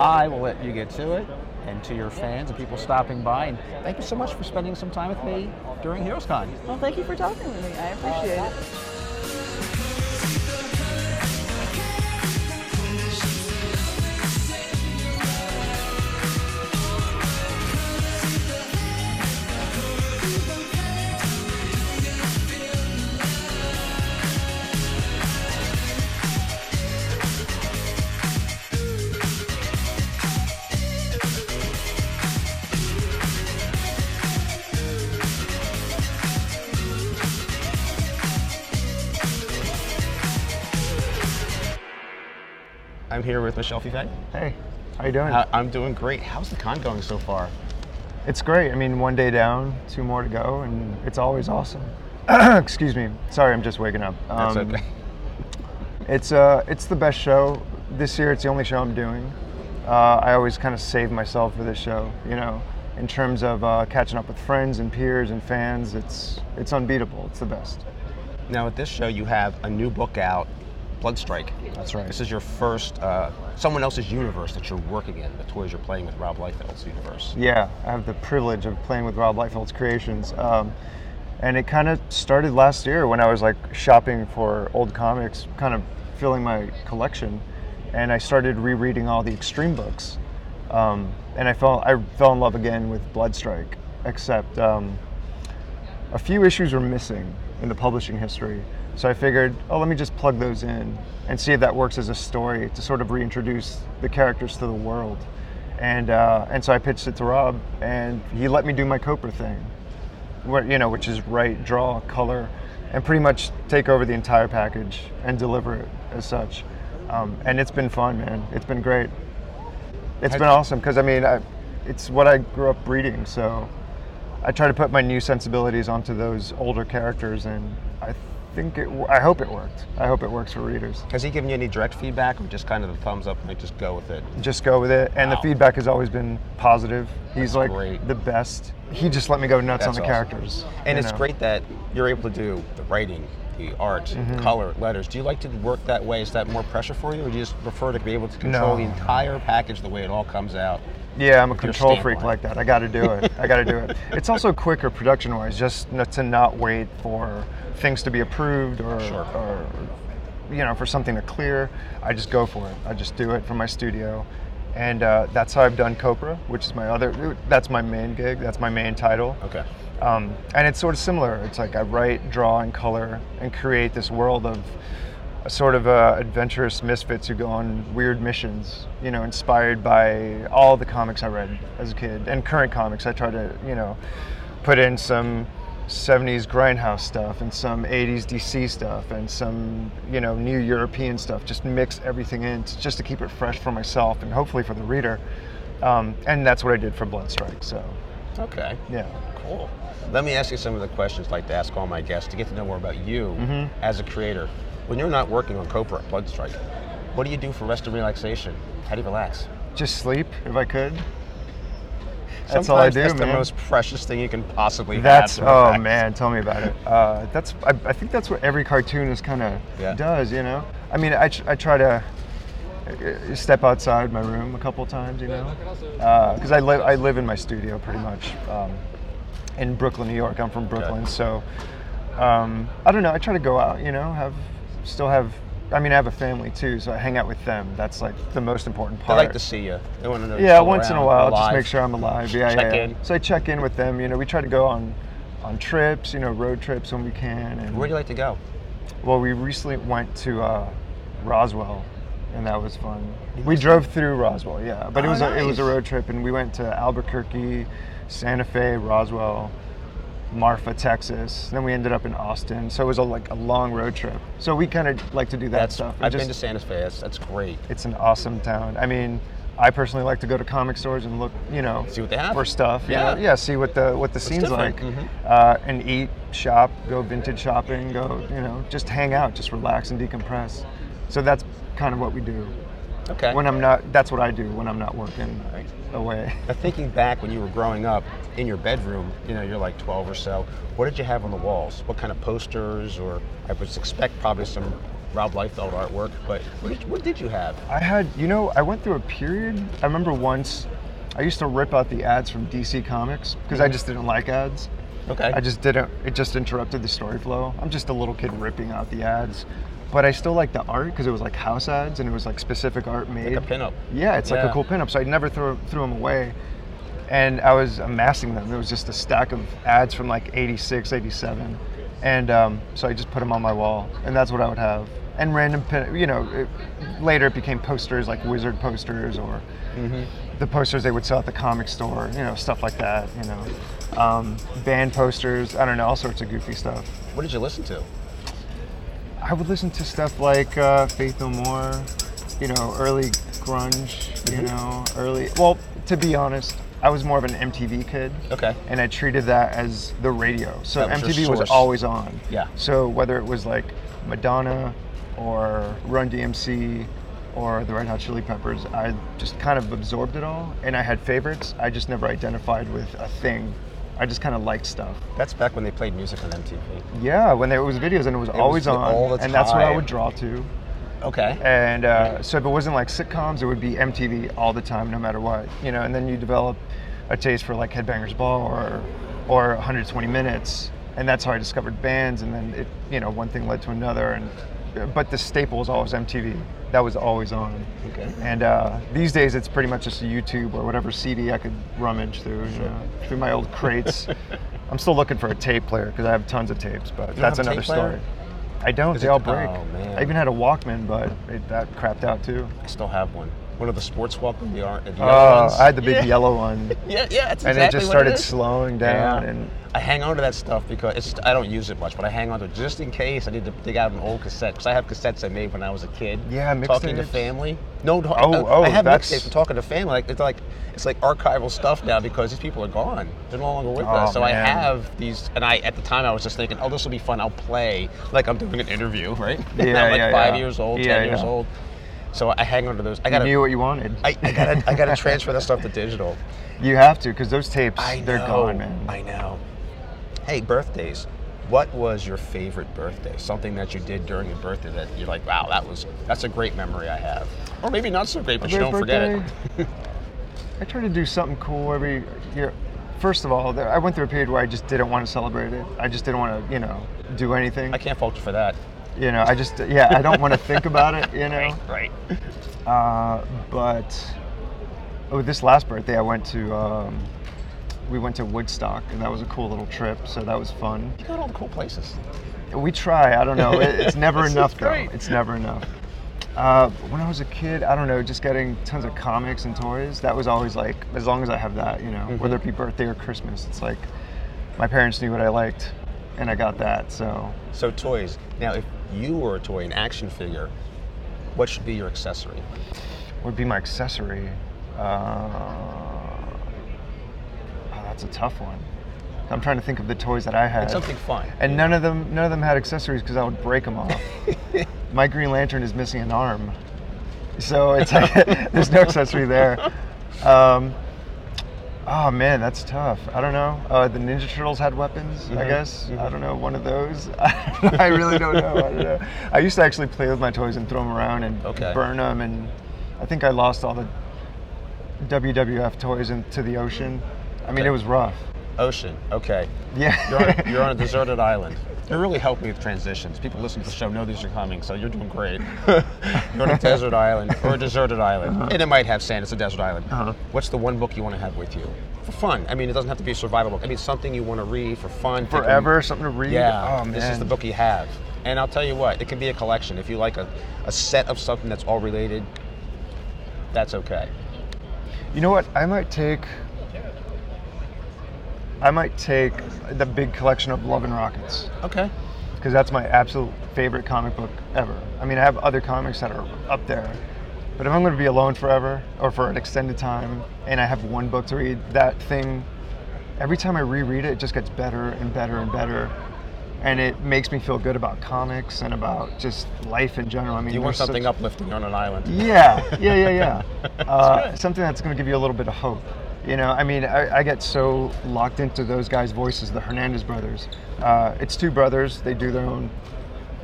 I will let you get to it, and to your fans and people stopping by. And thank you so much for spending some time with me during HeroesCon. well, thank you for talking with me. I appreciate it. Here with Michel Fiffe. Hey, how you doing? I'm doing great. How's the con going so far? it's great. I mean, one day down, two more to go, and it's always awesome. Excuse me. Sorry, I'm just waking up. That's Um, okay. It's uh, it's the best show this year. It's the only show I'm doing. Uh, I always kind of save myself for this show. You know, in terms of uh, catching up with friends and peers and fans, it's it's unbeatable. It's the best. Now at this show, you have a new book out, Bloodstrike. That's right. This is your first, uh, someone else's universe that you're working in. The toys you're playing with Rob Liefeld's universe. Yeah, I have the privilege of playing with Rob Liefeld's creations. Um, and it kind of started last year when I was like shopping for old comics, kind of filling my collection. And I started rereading all the extreme books. Um, and I fell, I fell in love again with Bloodstrike, except um, a few issues were missing in the publishing history. So I figured, oh, let me just plug those in and see if that works as a story to sort of reintroduce the characters to the world. And uh, and so I pitched it to Rob, and he let me do my Copra thing, where you know, which is write, draw, color, and pretty much take over the entire package and deliver it as such. Um, and it's been fun, man. It's been great. It's been awesome because I mean, I, it's what I grew up reading, so I try to put my new sensibilities onto those older characters, and I think it. I hope it worked. I hope it works for readers. Has he given you any direct feedback or just kind of the thumbs up and like just go with it? Just go with it, and Wow. the feedback has always been positive. He's That's like great. the best. He just let me go nuts That's on the awesome. characters. And it's know? great that you're able to do the writing, the art, Mm-hmm. color, letters. Do you like to work that way? Is that more pressure for you, or do you just prefer to be able to control No. the entire package the way it all comes out? Yeah, I'm a control freak like that. I got to do it. I got to do it. It's also quicker production wise, just not to not wait for things to be approved or, Sure. or you know for something to clear. I just go for it. I just do it from my studio, and uh, that's how I've done Copra, which is my other. That's my main gig. That's my main title. Okay. Um, and it's sort of similar. It's like I write, draw, and color, and create this world of sort of uh, adventurous misfits who go on weird missions. You know, inspired by all the comics I read as a kid and current comics. I try to, you know, put in some 70s grindhouse stuff and some 80s DC stuff and some, you know, new European stuff. Just mix everything in just to keep it fresh for myself and hopefully for the reader. Um, and that's what I did for Bloodstrike. So, Okay. yeah. Cool. Let me ask you some of the questions I'd like to ask all my guests to get to know more about you as a creator. When you're not working on Copra at Bloodstrike, what do you do for rest and relaxation? How do you relax? Just sleep if I could. That's all I Sometimes do, that's man. the most precious thing you can possibly That's have. to oh man, tell me about it. Uh, that's I, I think that's what every cartoonist kind of Yeah. does, you know. I mean, I, I try to uh, step outside my room a couple times, you know, because I live I live in my studio pretty much um, in Brooklyn, New York. I'm from Brooklyn, so um, I don't know. I try to go out, you know, have still have I mean, I have a family too, so I hang out with them. That's like the most important They part. like to see you. They want to know. yeah, once in a while, just make sure I'm alive. Yeah, Check yeah. So I check in with them. You know, we try to go on on trips, you know, road trips when we can. And Where do you like to go? well, we recently went to uh, Roswell, and that was fun. We drove through Roswell, yeah, but it Oh, was a, it was a road trip, and we went to Albuquerque, Santa Fe, Roswell, Marfa, Texas. Then we ended up in Austin. So it was a, like a long road trip. So we kind of like to do that That's. stuff. and I've just- been to Santa Fe. That's, that's great. it's an awesome town. I mean, I personally like to go to comic stores and look, you know, See what they have. for stuff. you Yeah. know? yeah. See what the what the scene's different. like, Mhm. uh, and eat, shop, go vintage shopping, go, you know, just hang out, just relax and decompress. So that's kind of what we do Okay. when I'm not. That's what I do when I'm not working Right. away. Now, thinking back when you were growing up in your bedroom, you know, you're like 12 or so. What did you have on the walls? What kind of posters, or I would expect probably some Rob Liefeld artwork. But what did, what did you have? I had, you know, I went through a period. I remember once, I used to rip out the ads from DC Comics because I mm-hmm. just didn't like ads. Okay. I just didn't. It just interrupted the story flow. I'm just a little kid ripping out the ads, but I still like the art because it was like house ads and it was like specific art made. like a pinup. Yeah, it's like a cool pinup. So I never threw threw them away, and I was amassing them. It was just a stack of ads from like '86, '87, and um, so I just put them on my wall, and that's what I would have. And random, pin, you know, it, later it became posters like wizard posters or the posters they would sell at the comic store, you know, stuff like that. You know, um, band posters. I don't know, all sorts of goofy stuff. What did you listen to? I would listen to stuff like uh, Faith No More, you know, early grunge, you know, early. Well, to be honest, I was more of an MTV kid. Okay. And I treated that as the radio. So was MTV was always on. Yeah. So whether it was like Madonna or Run DMC or the Red Hot Chili Peppers, I just kind of absorbed it all. And I had favorites. I just never identified with a thing. I just kind of liked stuff. That's back when they played music on MTV. Yeah, when there was videos and it was always was on, all the and that's what I would draw to. Okay. And uh, so if it wasn't like sitcoms, it would be MTV all the time, no matter what, you know. And then you develop a taste for like Headbangers Ball or or 120 Minutes, and that's how I discovered bands. And then it, you know, one thing led to another. And but the staple was always MTV. That was always on. Okay. And uh, these days, it's pretty much just a YouTube or whatever CD I could rummage through, you know, through my old crates. I'm still looking for a tape player because I have tons of tapes, but don't that's another story. I don't. They it- all break. oh, man. I even had a Walkman, but it, that crapped out too. I still have one. One of the sports Walkman, the, ar- the Oh. I had the big Yeah. yellow one, Yeah, yeah, it's and it just started is. slowing down. Yeah. And I hang on to that stuff because it's I don't use it much, but I hang on to it just in case I need to dig out an old cassette because I have cassettes I made when I was a kid. Yeah, talking to family. No, Oh, I, oh, I have that's- mixtapes. but Talking to family, like it's like it's like archival stuff now because these people are gone. They're no longer with Oh, us. So I have these, and I at the time I was just thinking, oh, this will be fun. I'll play like I'm doing an interview, right? Yeah, I'm like yeah, five yeah. years old, ten years old. So I hang on to those. I gotta, knew what you wanted. I, I gotta, I gotta transfer that stuff to digital. you have to, because those tapes, I they're know. gone, man. I know. Hey, birthdays. What was your favorite birthday? Something that you did during your birthday that you're like, wow, that was that's a great memory I have. Or maybe not so great, but you don't forget it. I try to do something cool every year. First of all, I went through a period where I just didn't want to celebrate it. I just didn't want to, you know, do anything. I can't fault you for that. You know, I just, yeah, I don't want to think about it, you know. Right. Uh, but oh, this last birthday, I went to, um, we went to Woodstock, and that was a cool little trip. So that was fun. You got all the cool places. We try. I don't know. It, it's never enough, though. great. It's never enough. Uh, when I was a kid, I don't know, just getting tons of comics and toys. That was always like, as long as I have that, you know, Mm-hmm. whether it be birthday or Christmas, it's like my parents knew what I liked, and I got that. So So toys. Now, if you were a toy, an action figure, what should be your accessory? would be my accessory. Uh, oh, that's a tough one. I'm trying to think of the toys that I had. It's something fun. And none of them, none of them had accessories because I would break them off. My Green Lantern is missing an arm, so it's like, there's no accessory there. Um, oh man, that's tough. I don't know. Uh, the Ninja Turtles had weapons, I Mhm, guess. I mhm. don't know one of those. I really don't know. I don't know. I used to actually play with my toys and throw them around and Okay. burn them, and I think I lost all the WWF toys into the ocean. I mean, Okay. it was rough. Ocean. Okay. Yeah. You're on, you're on a deserted island. You're really helping me with transitions. People listening to the show know these are coming, so you're doing great. you're on a desert island or a deserted island, and it might have sand. It's a desert island. Uh-huh. What's the one book you want to have with you for fun? I mean, it doesn't have to be a survival book. I mean, something you want to read for fun. Forever, something to read. Yeah. Oh man. This is the book you have, and I'll tell you what, it can be a collection. If you like a, a set of something that's all related, that's okay. You know what? I might take. I might take the big collection of Love and Rockets Okay. because that's my absolute favorite comic book ever. I mean, I have other comics that are up there, but if I'm going to be alone forever or for an extended time, and I have one book to read, that thing, every time I reread it, it just gets better and better and better, and it makes me feel good about comics and about just life in general. I mean, You want there's something such- uplifting on an island. yeah, yeah, yeah, yeah. Uh, something that's going to give you a little bit of hope. You know, I mean, I, I get so locked into those guys' voices, the Hernandez brothers. Uh, it's two brothers. They do their own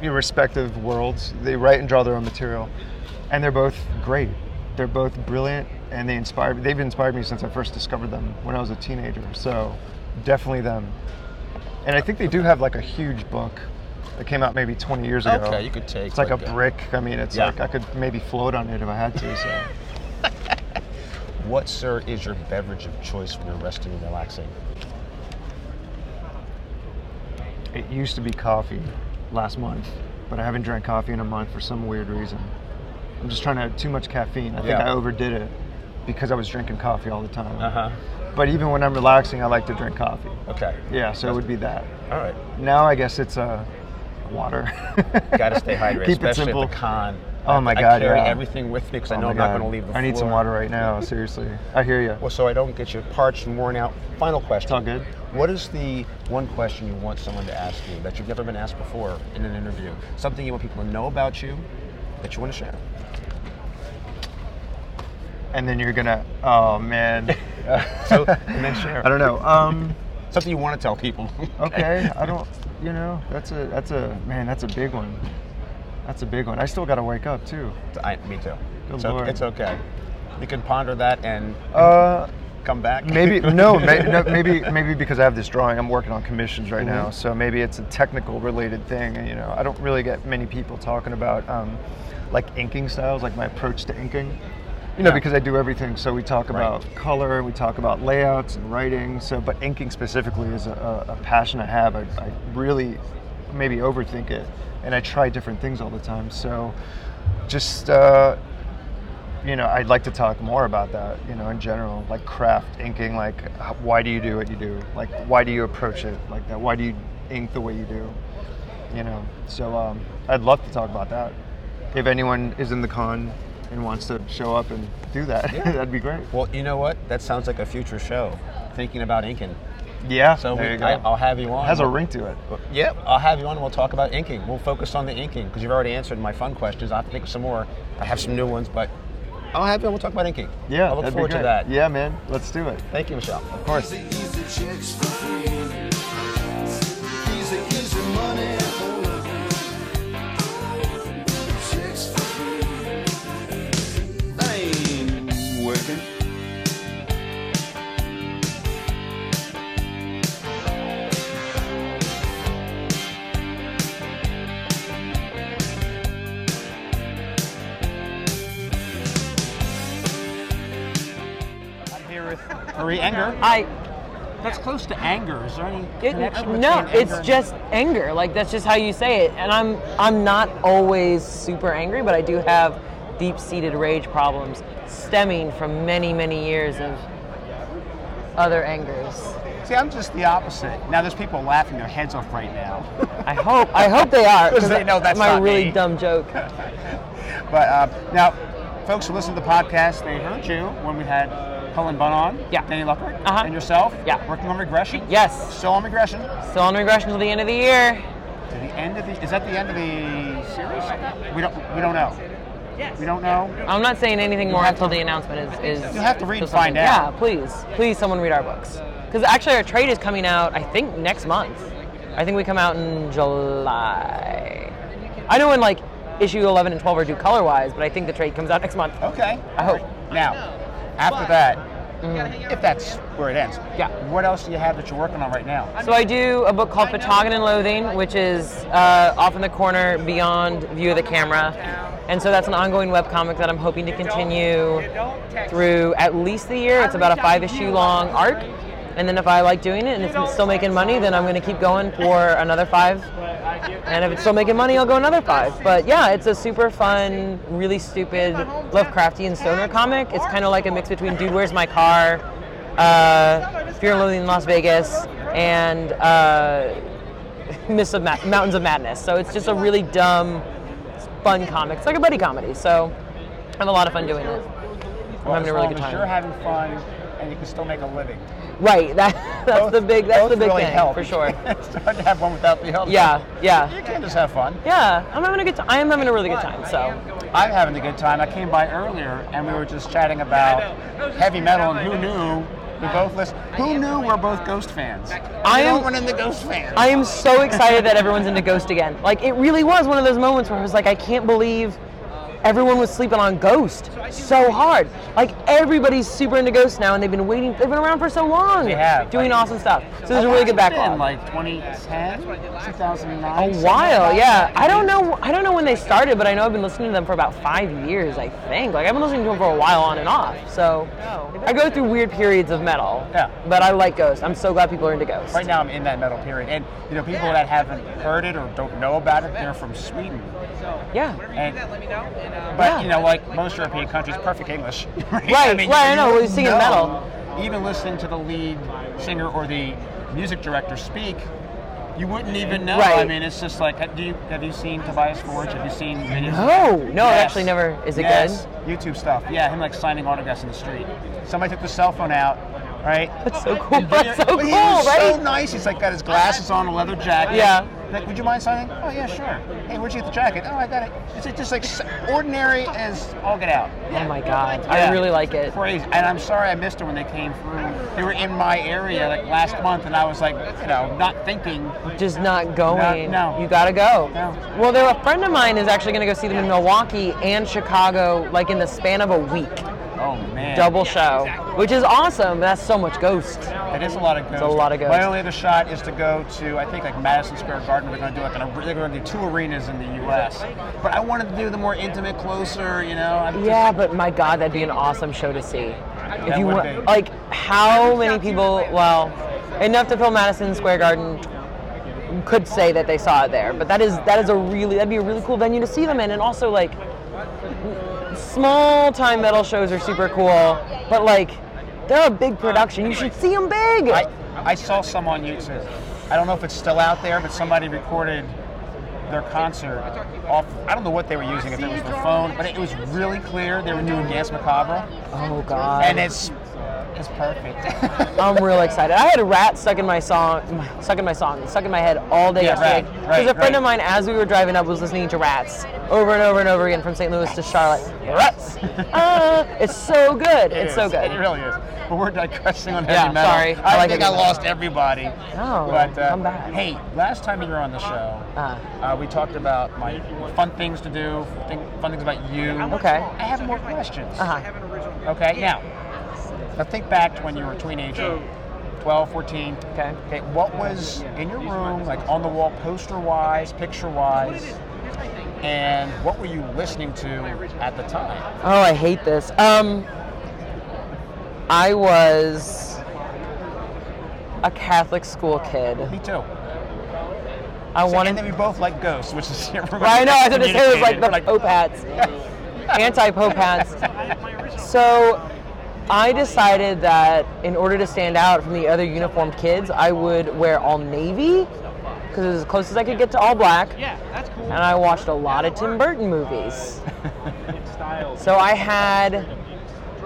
respective worlds. They write and draw their own material, and they're both great. They're both brilliant, and they inspire. They've inspired me since I first discovered them when I was a teenager. So, definitely them. And I think they do have like a huge book that came out maybe 20 years ago. Okay, you could take. It's like a uh, brick. I mean, it's Yeah. like I could maybe float on it if I had to. So. What, sir, is your beverage of choice when you're resting and relaxing? It used to be coffee last month, but I haven't drank coffee in a month for some weird reason. I'm just trying to have too much caffeine. I think Yeah. I overdid it because I was drinking coffee all the time. Uh huh. But even when I'm relaxing, I like to drink coffee. Okay. Yeah, so it would be that. All right. Now I guess it's uh, water. Got to stay hydrated, Keep it especially simple. at the con. Oh my I God, carry yeah. everything with me because I Oh know I'm not going to leave the I need some water right now. Seriously, I hear you. Well, so I don't get you parched and worn out. Final question. It's all good. What is the one question you want someone to ask you that you've never been asked before in an interview? Something you want people to know about you that you want to share? And then you're gonna. Oh man. So, and then share. I don't know. Um, Something you want to tell people. okay. I don't. You know, that's a that's a man. That's a big one. That's a big one. I still got to wake up too. I, me too. Good It's, Lord. it's okay. You can ponder that and Uh, come back. maybe no, may, no. Maybe maybe because I have this drawing, I'm working on commissions right now. Mm-hmm. So maybe it's a technical related thing. You know, I don't really get many people talking about um, like inking styles, like my approach to inking. You know, Yeah. because I do everything. So we talk Right. about color, we talk about layouts and writing. So, but inking specifically is a, a, a passion I have. I, I really maybe overthink it, and I try different things all the time. So, just uh, you know, I'd like to talk more about that, you know, in general, like craft inking, like why do you do what you do? Like why do you approach it like that? Why do you ink the way you do? You know, so um, I'd love to talk about that. If anyone is in the con and wants to show up and do that, Yeah. that'd be great. Well, you know what? That sounds like a future show. Thinking about inking. Yeah, So there we, you go. I, I'll have you on. It has a ring to it. Yep, I'll have you on and we'll talk about inking. We'll focus on the inking because you've already answered my fun questions. I'll have to think of some more. I have some new ones, but I'll have you on. We'll talk about inking. Yeah, I look that'd forward be to that. Yeah, man, let's do it. Thank you, Michel. Of course. Easy chicks for free. Easy, Marie Enger. I That's close to anger. Is there any it, connection no, between it's anger just anger. Like that's just how you say it. And I'm I'm not always super angry, but I do have deep-seated rage problems stemming from many many years of other angers. See, I'm just the opposite. Now there's people laughing their heads off right now. I hope I hope they are because they know that's my not really me. dumb joke. But uh, now, folks who listen to the podcast, they heard you when we had Cullen Bunn on. Yeah. Danny Luckert. Uh-huh. And yourself. Yeah. Working on regression. Yes, Still on regression. still on regression till the end of the year. To the end of the. Is that the end of the series? We don't. We don't know. Yes. We don't know. I'm not saying anything more until to- the announcement is. is You'll have to read till and find out. Yeah, please, please, someone read our books. Because actually, our trade is coming out. I think next month. I think we come out in July. I know when like issue 11 and 12 are due color-wise, but I think the trade comes out next month. Okay. I hope. Now, after that, if that's where it ends. Yeah. What else do you have that you're working on right now? So I do a book called Patagon and Loathing, which is uh, off in the corner beyond view of the camera. And so that's an ongoing webcomic that I'm hoping to continue through at least the year. It's about a five issue long arc. And then if I like doing it and it's still making money, then I'm going to keep going for another five. And if it's still making money, I'll go another five. But yeah, it's a super fun, really stupid Lovecraftian stoner comic. It's kind of like a mix between Dude, Where's My Car, uh, Fear and Loathing in Las Vegas, and uh, of Ma- Mountains of Madness. So it's just a really dumb, fun comic. It's like a buddy comedy. So I have a lot of fun doing it. I'm Well, having a really good time. you're having fun and you can still make a living. Right. That, that's Both- the big. That's the big really thing help. for sure. it's hard to have one without the other. Yeah. Yeah. You can just have fun. Yeah. I'm having a good time. I am having a really good time. So. I'm having a good time. I came by earlier and we were just chatting about heavy metal and who knew we both listen. Who knew we're both Ghost fans? I am- don't the Ghost fans. I am so excited that everyone's into Ghost again. Like it really was one of those moments where I was like, I can't believe everyone was sleeping on Ghost so hard. Like everybody's super into Ghost now, and they've been waiting. They've been around for so long. They have. doing Like- awesome stuff. So there's a really good It's been like 2010, 2009. a while, yeah. I don't know. I don't know when they started, but I know I've been listening to them for about five years. I think. Like I've been listening to them for a while on and off. So oh. I go through weird periods of metal. Yeah. But I like Ghost. I'm so glad people are into Ghost. Right now, I'm in that metal period, and you know, people that haven't heard it or don't know about it, they're from Sweden, Yeah. and but Yeah. you know, like most European countries, perfect English. Right, Right, right, I know, we're singing know, metal. Even listening to the lead singer or the music director speak, you wouldn't even know. Right. I mean, it's just like, do you have you seen Tobias Forge? Have you seen videos? No, no, Yes. actually never. Is it yes. good? YouTube stuff. Yeah, him like signing autographs in the street. Somebody took the cell phone out, right? That's so cool. That's so but cool, he was right? so nice. He's like got his glasses on, a leather jacket. Yeah. Like, would you mind signing? Oh yeah, sure. Hey, where'd you get the jacket? Oh, I got it. It's just like ordinary as all get out. Oh my god, Yeah. I really like it. Crazy. And I'm sorry I missed it when they came through. They were in my area like last month, and I was like, you know, not thinking. Just not going. No, no. You gotta go. No. Well, there a friend of mine is actually gonna go see them in Milwaukee and Chicago, like in the span of a week. Oh man. Double show, which is awesome. That's so much Ghost. It is a lot of ghosts. a lot of My only other shot is to go to I think like Madison Square Garden. They're going to do like an, they're going to do two arenas in the U.S. But I wanted to do the more intimate, closer. You know. I'm just- Yeah, but my god, that'd be an awesome show to see. If That you would wa- be. like, how many people? Well, enough to fill Madison Square Garden could say that they saw it there. But that is that is a really that'd be a really cool venue to see them in, and also like small time metal shows are super cool, but like they're a big production. You should see them big. I, I saw some on YouTube. I don't know if it's still out there, but somebody recorded their concert off. I don't know what they were using, if it was their phone, but it was really clear. They were doing Dance Macabre, oh god. and it's it's perfect. I'm real excited. I had a rat stuck in my song, stuck in my song, stuck in my head all day Yeah, yesterday. Because right, a friend right. of mine, as we were driving up, was listening to Rats over and over and over again from St. Louis to Charlotte. Rats. Ah, it's so good. It it's so good. It really is. But we're digressing on heavy Yeah, metal. sorry. I I, like think heavy I metal. lost everybody. No, but uh, come back. hey, last time you were on the show, Ah. uh, we talked about my fun things to do, thing, fun things about you. Okay. I have more questions. Uh-huh. Okay, now, now think back to when you were a teenager, 12, 14. Okay. Okay, what was in your room, like on the wall, poster wise, picture wise, and what were you listening to at the time? Oh, I hate this. Um, I was a Catholic school kid. Me too. I So, wanted. and then we both like ghosts, which is Right, I know. I was gonna say it was like the We're Pope hats, anti-Pope hats. So I decided that in order to stand out from the other uniformed kids, I would wear all navy because it was as close as I could get to all black. Yeah, that's cool. And I watched a lot of Tim Burton movies. so I had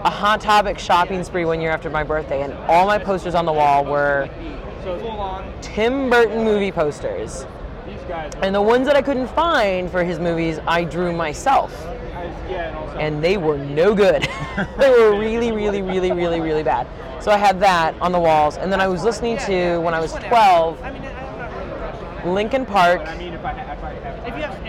a Hot Topic shopping spree one year after my birthday, and all my posters on the wall were Tim Burton movie posters. And the ones that I couldn't find for his movies, I drew myself. And they were no good. they were really, really, really, really, really bad. So I had that on the walls. And then I was listening to, when I was 12, Linkin Park,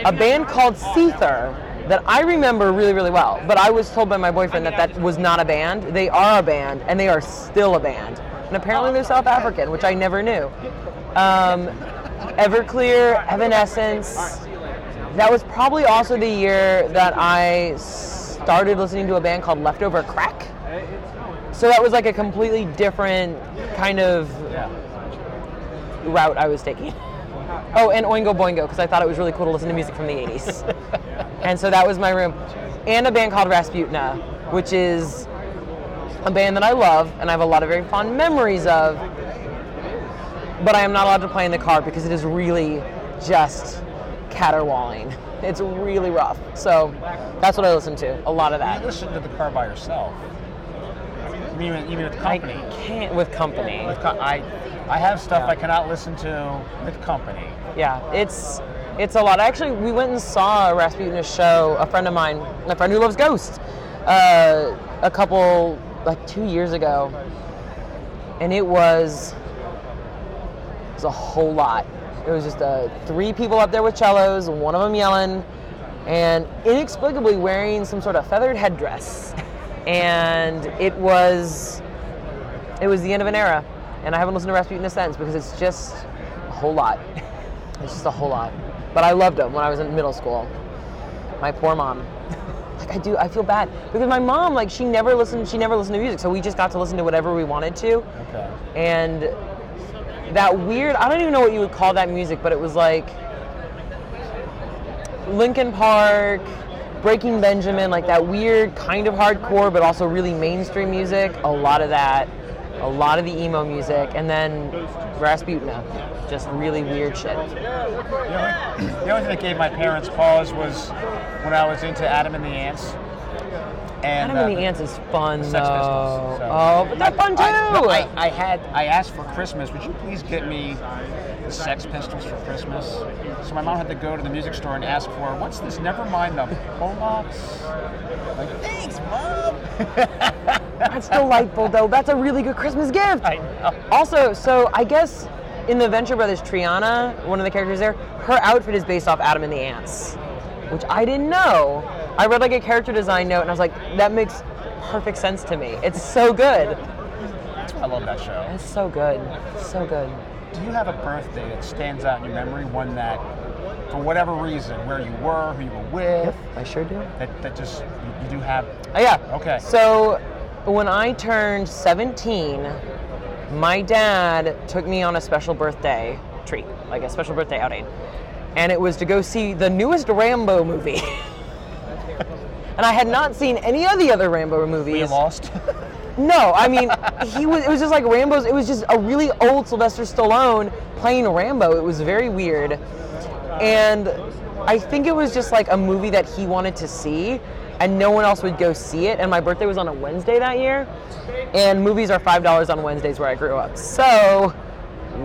a band called Seether that I remember really, really well. But I was told by my boyfriend that that was not a band. They are a band, and they are still a band. And apparently they're South African, which I never knew. Um, Everclear, Evanescence. That was probably also the year that I started listening to a band called Leftover Crack. So that was like a completely different kind of route I was taking. Oh, and Oingo Boingo, because I thought it was really cool to listen to music from the 80s. and so that was my room. And a band called Rasputina, which is a band that I love and I have a lot of very fond memories of. But I am not allowed to play in the car because it is really just caterwauling. It's really rough. So that's what I listen to. A lot of You that. listen to the car by yourself. You mean, you mean with I company? can't with company. With co- I, I have stuff Yeah. I cannot listen to with company. Yeah, it's it's a lot. Actually, we went and saw a Rasputina show. A friend of mine, a friend who loves Ghost, uh, a couple like two years ago, and it was it was a whole lot. It was just uh, three people up there with cellos, one of them yelling, and inexplicably wearing some sort of feathered headdress, and it was it was the end of an era. And I haven't listened to Rasputin since because it's just a whole lot. It's just a whole lot. But I loved them when I was in middle school. My poor mom. Like I do, I feel bad because my mom, like she never listened, she never listened to music, so we just got to listen to whatever we wanted to. Okay. And that weird, I don't even know what you would call that music, but it was like Linkin Park, Breaking Benjamin, like that weird kind of hardcore, but also really mainstream music. A lot of that, a lot of the emo music, and then Rasputina, just really weird shit. The only, the only thing that gave my parents pause was when I was into Adam and the Ants. And, Adam uh, and the Ants is fun Sex though. Pistols, so- Oh, but they're fun too. I, no, I, I had I asked for Christmas. Would you please get me the Sex Pistols for Christmas? So my mom had to go to the music store and ask for what's this? Never mind the Bollocks. Like thanks, mom. That's delightful though. That's a really good Christmas gift. I know. Also, so I guess in the Venture Brothers Triana, one of the characters there, her outfit is based off Adam and the Ants, which I didn't know. I read like a character design note and I was like, that makes perfect sense to me. It's so good. I love that show. It's so good. So good. Do you have a birthday that stands out in your memory? One that, for whatever reason, where you were, who you were with, I sure do. that, that just you, you do have. Oh, yeah. Okay. So when I turned 17, my dad took me on a special birthday treat, like a special birthday outing. And it was to go see the newest Rambo movie. and I had not seen any of the other Rambo movies. You lost? No, I mean, he was. It was just like Rambo's. It was just a really old Sylvester Stallone playing Rambo. It was very weird, and I think it was just like a movie that he wanted to see, and no one else would go see it. And my birthday was on a Wednesday that year, and movies are five dollars on Wednesdays where I grew up. So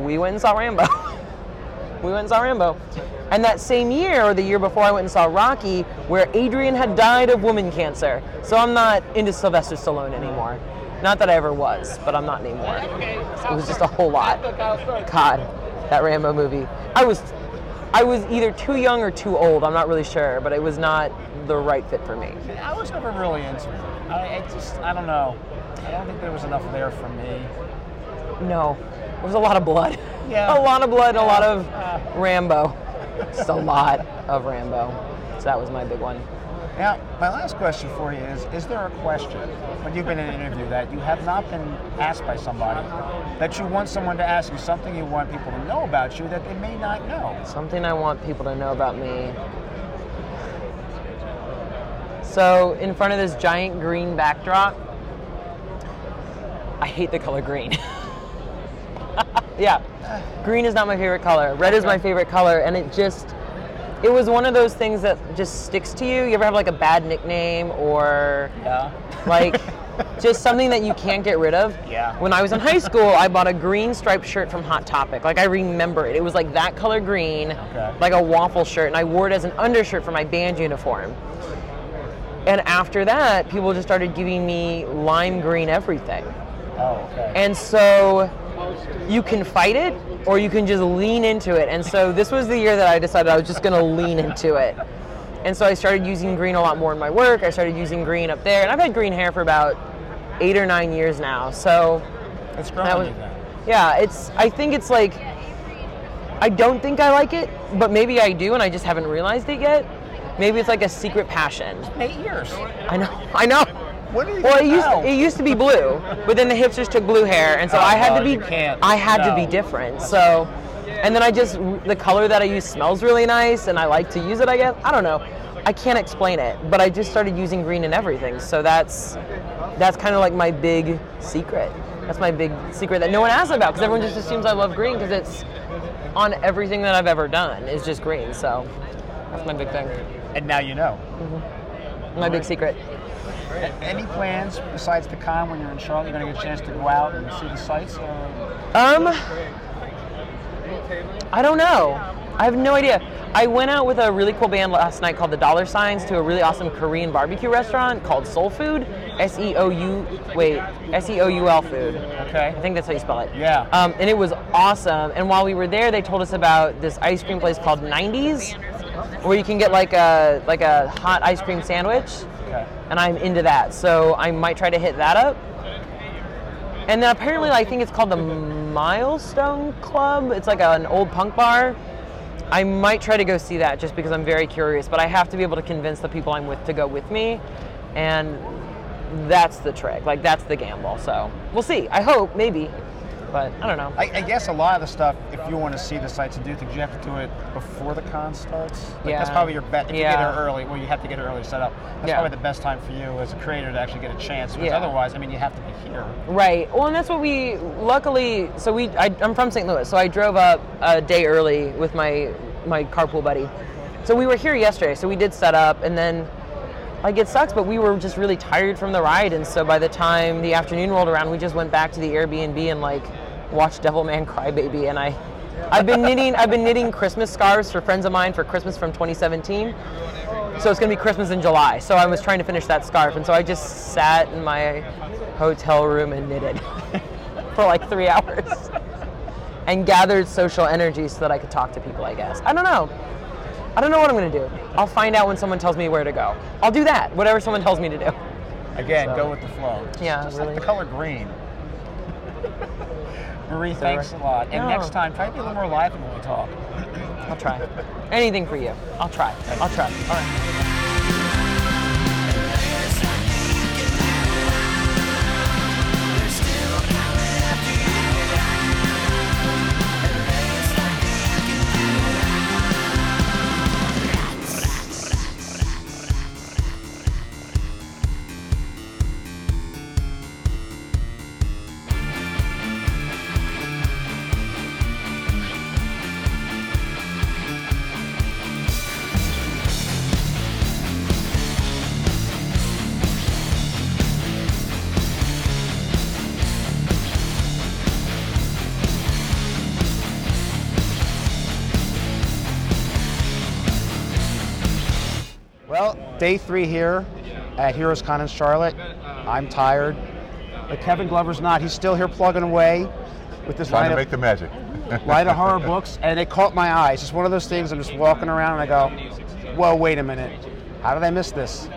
we went and saw Rambo. we went and saw Rambo. And that same year, or the year before, I went and saw Rocky, where Adrian had died of woman cancer. So I'm not into Sylvester Stallone anymore. Not that I ever was, but I'm not anymore. It was just a whole lot. God, that Rambo movie. I was, I was either too young or too old. I'm not really sure, but it was not the right fit for me. I was never really into it. I, I just, I don't know. I don't think there was enough there for me. No, there was a lot of blood. Yeah. a lot of blood, a lot of uh, Rambo. Just a lot of Rambo. So that was my big one. Now, my last question for you is: Is there a question when you've been in an interview that you have not been asked by somebody that you want someone to ask you, something you want people to know about you that they may not know? Something I want people to know about me. So, in front of this giant green backdrop, I hate the color green. yeah, green is not my favorite color. Red is my favorite color, and it just, it was one of those things that just sticks to you. You ever have like a bad nickname or Yeah. like just something that you can't get rid of. Yeah. When I was in high school, I bought a green striped shirt from Hot Topic. Like I remember it. It was like that color green, Okay. like a waffle shirt, and I wore it as an undershirt for my band uniform. And after that, people just started giving me lime green everything. Oh, okay. And so you can fight it or you can just lean into it. And so this was the year that I decided I was just going to lean into it. And so I started using green a lot more in my work. I started using green up there, and I've had green hair for about eight or nine years now. So It's growing that was, yeah, it's. I think it's like. I don't think I like it, but maybe I do, and I just haven't realized it yet. Maybe it's like a secret passion. Eight years. I know. I know. What do you Well, it used know? it used to be blue, but then the hipsters took blue hair, and so oh, I had no, to be can't. I had to be different. So, and then I just the color that I use smells really nice, and I like to use it. I guess I don't know. I can't explain it, but I just started using green in everything. So that's that's kind of like my big secret. That's my big secret that no one asks about because everyone just assumes I love green because it's on everything that I've ever done is just green. So that's my big thing, And now you know. my big secret. Any plans besides the con when you're in Charlotte? You're going to get a chance to go out and see the sights? Um, I don't know. I have no idea. I went out with a really cool band last night called the Dollar Signs to a really awesome Korean barbecue restaurant called Soul Food. S E O U wait S E O U L Food. Okay. I think that's how you spell it. Yeah. Um, and it was awesome. And while we were there, they told us about this ice cream place called 90s, where you can get like a like a hot ice cream sandwich. And I'm into that, so I might try to hit that up. And then apparently, I think it's called the Milestone Club. It's like an old punk bar. I might try to go see that just because I'm very curious, but I have to be able to convince the people I'm with to go with me. And that's the trick. Like, that's the gamble. So we'll see. I hope, maybe. But I don't know. I, I guess a lot of the stuff, if you want to see the sights and do things, you have to do it before the con starts. Like, That's probably your bet. If you get there early, well, you have to get it early set up. That's Yeah. probably the best time for you as a creator to actually get a chance. Because Yeah. otherwise, I mean, you have to be here. Right. Well, and that's what we luckily. So we, I, I'm from St. Louis, so I drove up a day early with my my carpool buddy. So we were here yesterday. So we did set up, and then like it sucks, but we were just really tired from the ride, and so by the time the afternoon rolled around, we just went back to the Airbnb and like watched Devilman Crybaby, and I. I've been knitting. I've been knitting Christmas scarves for friends of mine for Christmas from 2017. So it's gonna be Christmas in July. So I was trying to finish that scarf, and so I just sat in my hotel room and knitted for like three hours and gathered social energy so that I could talk to people. I guess I don't know. I don't know what I'm gonna do. I'll find out when someone tells me where to go. I'll do that. Whatever someone tells me to do. Again, So- go with the flow. Yeah, just really. like the color green. Marie, thanks a lot. And No. next time, try to be a little more lively when we talk. I'll try. Anything for you. I'll try. I'll try. All right. Day three here at Heroes Con in Charlotte. I'm tired, but Kevin Glover's not. He's still here plugging away with this Trying to of, make the magic. line of horror books, and they caught my eye. It's just one of those things. I'm just walking around and I go, "Whoa, wait a minute! How did I miss this?"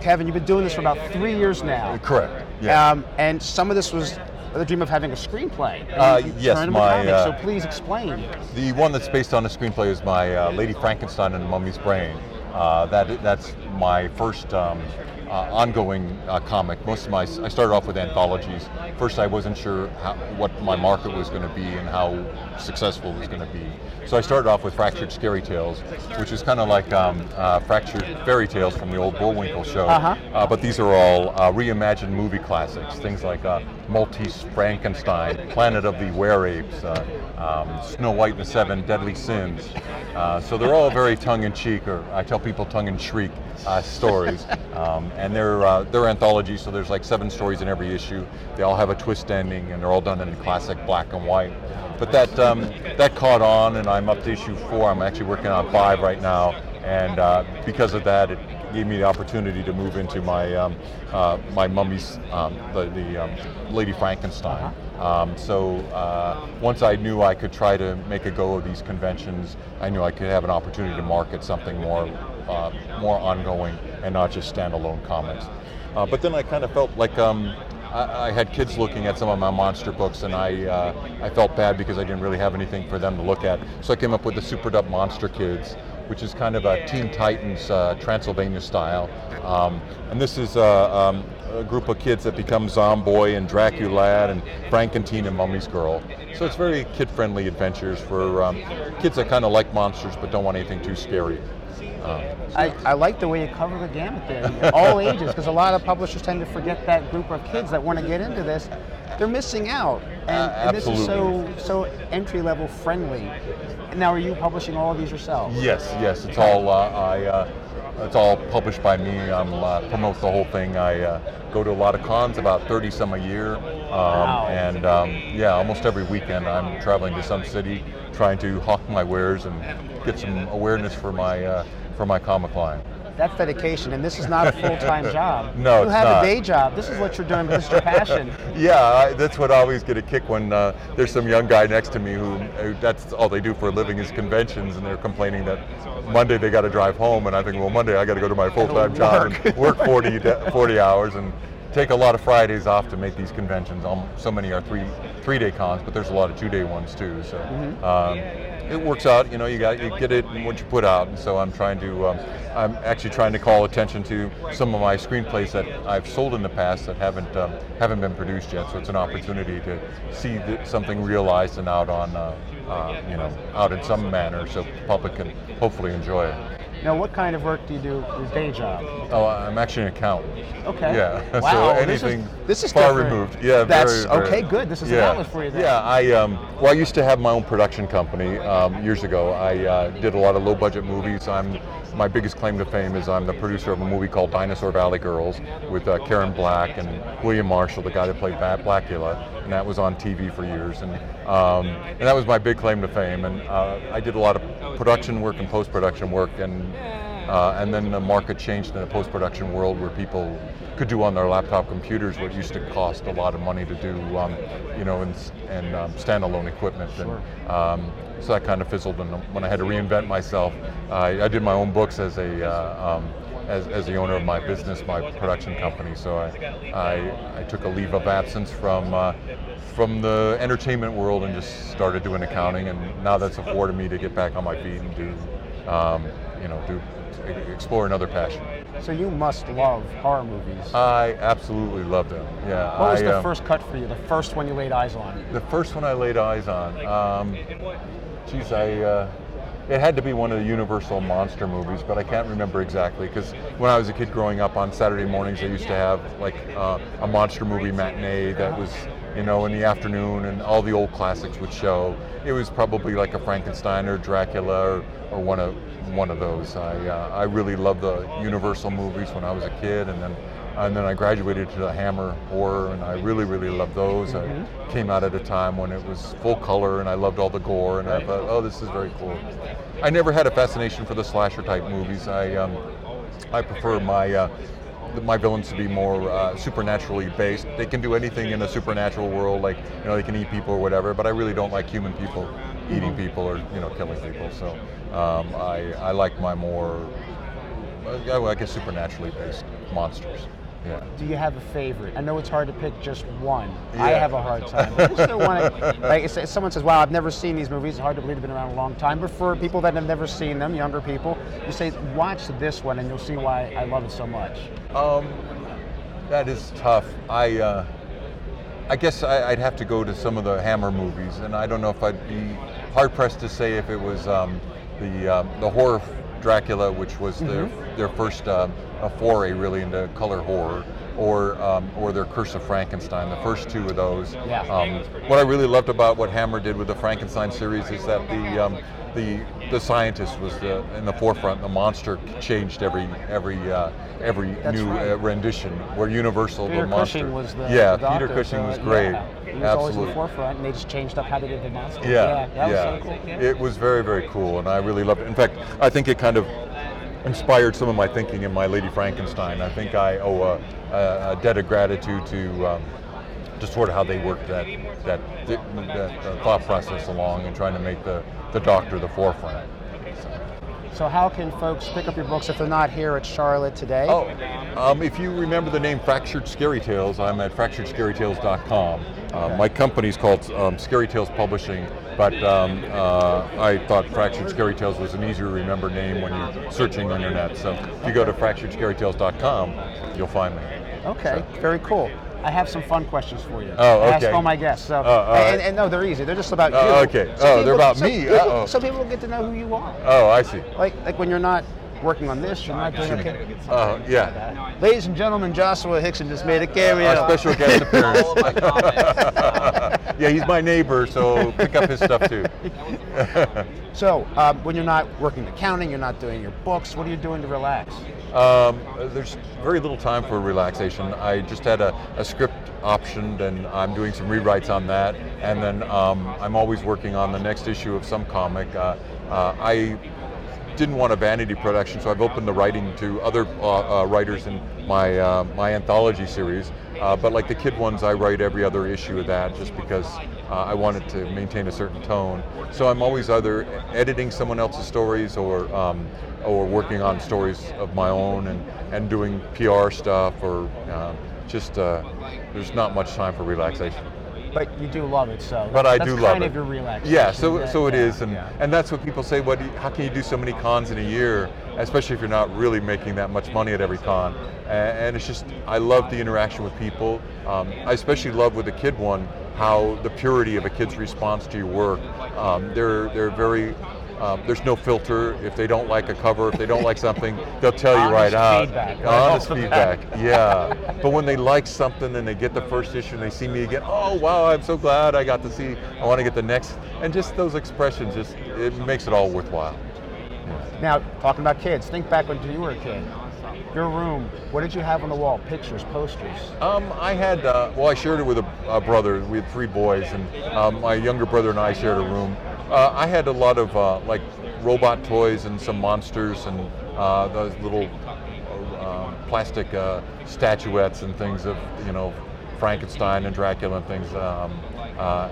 Kevin, you've been doing this for about three years now. Correct. Yeah. Um, and some of this was the dream of having a screenplay. Uh, yes, my, uh, so please explain. the one that's based on a screenplay is my uh, Lady Frankenstein and the Mummy's Brain. Uh, that that's my first um, uh, ongoing uh, comic. Most of my I started off with anthologies. First, I wasn't sure how, what my market was going to be and how successful it was going to be. So I started off with Fractured Scary Tales, which is kind of like um, uh, Fractured Fairy Tales from the old Bullwinkle show. Uh-huh. Uh, but these are all uh, reimagined movie classics, things like uh, Maltese Frankenstein, Planet of the Were Apes, uh, um, Snow White and the Seven Deadly Sins. Uh, so they're all very tongue-in-cheek, or I tell people tongue-in-shriek uh, stories. Um, and they're uh, they're anthologies, so there's like seven stories in every issue. They all have a twist ending, and they're all done in classic black and white. But that um, that caught on, and I'm up to issue four. I'm actually working on five right now, and uh, because of that, it gave me the opportunity to move into my um, uh, my mummy's um, the, the um, Lady Frankenstein. Um, so uh, once I knew I could try to make a go of these conventions, I knew I could have an opportunity to market something more uh, more ongoing and not just standalone comics. Uh, but then I kind of felt like um, I, I had kids looking at some of my monster books, and I uh, I felt bad because I didn't really have anything for them to look at. So I came up with the Super Dup Monster Kids, which is kind of a Teen Titans uh, Transylvania style. Um, and this is uh, um, a group of kids that become Zomboy and Draculad and Frankenteen and Mummy's Girl. So it's very kid-friendly adventures for um, kids that kind of like monsters but don't want anything too scary. Um, I, I like the way you cover the gamut there, all ages, because a lot of publishers tend to forget that group of kids that want to get into this. They're missing out, and, Uh, and this is so so entry level friendly. Now, are you publishing all of these yourself? Yes, yes, it's all uh, I. Uh, it's all published by me. I'm uh, promote the whole thing. I uh, go to a lot of cons, about 30 some a year, um, Wow. and um, yeah, almost every weekend I'm traveling to some city, trying to hawk my wares and get some awareness for my uh, for my comic line. That's dedication, and this is not a full time job. No, you it's have not. a day job. This is what you're doing. This is your passion. Yeah, I, that's what I always get a kick when uh, there's some young guy next to me who, who that's all they do for a living is conventions, and they're complaining that Monday they got to drive home, and I think, well, Monday I got to go to my full-time job and work 40, 40 hours and take a lot of Fridays off to make these conventions. Um, so many are three three-day cons, but there's a lot of two-day ones too. So. Um, it works out, you know. You got you get it in what you put out, and so I'm trying to. Um, I'm actually trying to call attention to some of my screenplays that I've sold in the past that haven't um, haven't been produced yet. So it's an opportunity to see th- something realized and out on, uh, uh, you know, out in some manner, so the public can hopefully enjoy it. Now, what kind of work do you do? Your day job? Oh, I'm actually an accountant. Okay. Yeah. Wow. so this is- anything this is far different. removed. Yeah. That's very, very- okay. Good. This is an yeah. outlet for you. Then. Yeah, I um, well, I used to have my own production company um, years ago. I uh, did a lot of low-budget movies. I'm my biggest claim to fame is I'm the producer of a movie called Dinosaur Valley Girls with uh, Karen Black and William Marshall, the guy that played Bat Blacula, and that was on TV for years. And um, and that was my big claim to fame. And uh, I did a lot of production work and post-production work and. Uh, and then the market changed in the post-production world where people could do on their laptop computers what used to cost a lot of money to do, um, you know, and, and um, standalone equipment. And um, so that kind of fizzled. And when I had to reinvent myself, I, I did my own books as a uh, um, as, as the owner of my business, my production company. So I, I, I took a leave of absence from uh, from the entertainment world and just started doing accounting. And now that's afforded me to get back on my feet and do, um, you know, do explore another passion. So you must love horror movies. I absolutely love them. Yeah. what was I, the um, first cut for you? The first one you laid eyes on? The first one I laid eyes on. Um, geez, I. Uh, it had to be one of the Universal monster movies, but I can't remember exactly because when I was a kid growing up on Saturday mornings, they used to have like uh, a monster movie matinee that was, you know, in the afternoon, and all the old classics would show. It was probably like a Frankenstein or Dracula or, or one of one of those. I uh, I really loved the Universal movies when I was a kid, and then and then I graduated to the Hammer horror, and I really really loved those. I came out at a time when it was full color, and I loved all the gore, and I thought, oh, this is very cool. I never had a fascination for the slasher type movies. I um, I prefer my uh, my villains to be more uh, supernaturally based. They can do anything in a supernatural world, like you know they can eat people or whatever. But I really don't like human people eating people or you know killing people. So um, I I like my more uh, I guess supernaturally based monsters. Yeah. Do you have a favorite? I know it's hard to pick just one. Yeah. I have a hard time. But is there one? Like, someone says, "Wow, I've never seen these movies," it's hard to believe they've been around a long time. But for people that have never seen them, younger people, you say, "Watch this one, and you'll see why I love it so much." Um, that is tough. I, uh, I guess I, I'd have to go to some of the Hammer movies, and I don't know if I'd be hard pressed to say if it was um, the um, the horror Dracula, which was their their first um, a foray really into color horror, or um, or their Curse of Frankenstein. The first two of those. Yeah. Um, what I really loved about what Hammer did with the Frankenstein series is that the um, the the scientist was the, in the forefront. The monster changed every every uh, every That's new right. uh, rendition. Where Universal Peter the monster. Cushing was the yeah. the doctor, Peter Cushing so, was great. yeah. He was always in Absolutely. the forefront, and they just changed up how they did the monsters. Yeah, that was yeah. so cool. It was very, very cool, and I really loved it. In fact, I think it kind of inspired some of my thinking in my Lady Frankenstein. I think I owe a, a, a debt of gratitude to um, to sort of how they work that that, that, that uh, thought process along and trying to make the, the doctor the forefront. So, So how can folks pick up your books if they're not here at Charlotte today? Oh, um, if you remember the name Fractured Scary Tales, I'm at fracturedscarytales.com. Uh, My company's called um, Scary Tales Publishing, but um, uh, I thought Fractured Scary Tales was an easier to remember name when you're searching the internet. So if you go to fracturedscarytales.com, you'll find me. Okay, very cool. I have some fun questions for you. Oh, I ask all my guests. So, Oh, all and, and no, they're easy. They're just about Oh, you. okay. Some Oh, they're about some me. people- Uh-oh. Some people will get to know who you are. Oh, I see. Like, like when you're not working on this, you're not doing okay. Uh, yeah. Ladies and gentlemen, Joshua Hixson just made a cameo. Our special guest appearance. yeah, he's my neighbor, so pick up his stuff too. So, um, when you're not working the accounting, you're not doing your books. What are you doing to relax? Um, there's very little time for relaxation. I just had a, a script optioned and I'm doing some rewrites on that. And then um, I'm always working on the next issue of some comic. Uh, uh, I didn't want a vanity production, so I've opened the writing to other uh, uh, writers in my uh, my anthology series. Uh, but like the kid ones, I write every other issue of that just because uh, I wanted to maintain a certain tone. So I'm always either editing someone else's stories or um, or working on stories of my own and, and doing PR stuff or uh, just there's not much time for relaxation. But you do love it, so. But I that's do love kind it. of your relaxation. Yeah, so Yeah, so it yeah, is, and yeah. and that's what people say. What? you- How can you do so many cons in a year, especially if you're not really making that much money at every con? A- And it's just I love the interaction with people. Um, I especially love with the kid one how the purity of a kid's response to your work. Um, they're they're very. Um, there's no filter. If they don't like a cover, if they don't like something, they'll tell you right Honest out. feedback, right Honest feedback. Yeah. But when they like something and they get the first issue and they see me again, oh wow, I'm so glad I got to see. I want to get the next. And just those expressions, just it makes it all worthwhile. Now, talking about kids, think back when you were a kid. Your room, what did you have on the wall? Pictures, posters. Um, I had, uh, well, I shared it with a, a brother. We had three boys, and um, my younger brother and I shared a room. Uh, I had a lot of uh, like robot toys and some monsters and uh, those little uh, plastic uh, statuettes and things of you know Frankenstein and Dracula and things, um,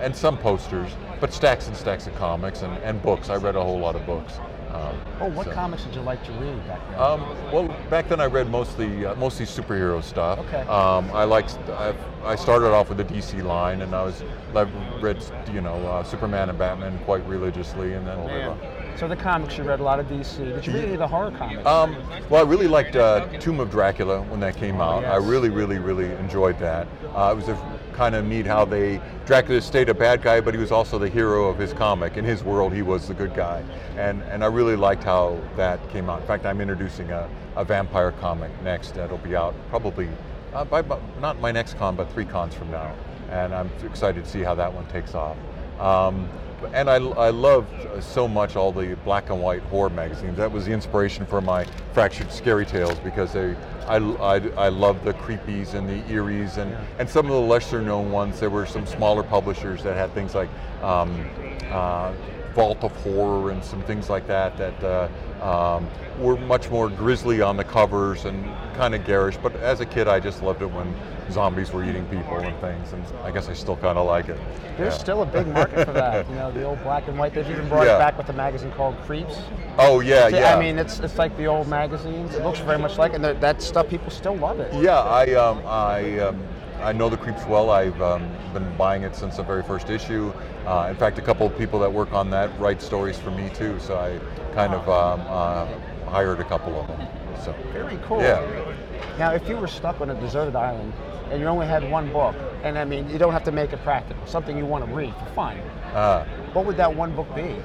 and some posters, but stacks and stacks of comics and, and books. I read a whole lot of books. Um, Oh, what so- comics did you like to read back then? um, well, back then I read mostly uh, mostly superhero stuff. Okay. Um, I liked. I, I started off with the DC line, and I was I read you know uh, Superman and Batman quite religiously, and then. Man. So the comics, you read a lot of DC. Did you read any of the horror comics? Um, well, I really liked uh, Tomb of Dracula when that came out. I yes. really, really, really enjoyed that. Uh, it was a kind of neat how they Dracula stayed a bad guy, but he was also the hero of his comic. In his world, he was the good guy, and and I really liked how that came out. In fact, I'm introducing a, a vampire comic next that'll be out probably uh, by by- not my next con, but three cons from now, and I'm excited to see how that one takes off. Um, and I, I loved uh, so much all the black and white horror magazines. That was the inspiration for my Fractured Scary Tales because they, I, I, I love the creepies and the eeries and, and some of the lesser known ones. There were some smaller publishers that had things like um, uh, Vault of Horror and some things like that that uh, um, were much more grisly on the covers and kind of garish. But as a kid, I just loved it when zombies were eating people and things, and I guess I still kind of like it. There's Yeah. still a big market for that. You know, the old black and white. They've even brought Yeah. it back with a magazine called Creeps. Oh yeah, So, yeah. I mean, it's it's like the old magazines. It looks very much like, it, and that- that stuff people still love it. Yeah, I um, I um, I know the creeps well. I've um, been buying it since the very first issue. Uh, in fact, a couple of people that work on that write stories for me too. So I kind of um, uh, hired a couple of them. So Very cool. Yeah. Now, if you were stuck on a deserted island and you only had one book, and I mean, you don't have to make it practical, something you want to read for fun, Uh, what would that one book be?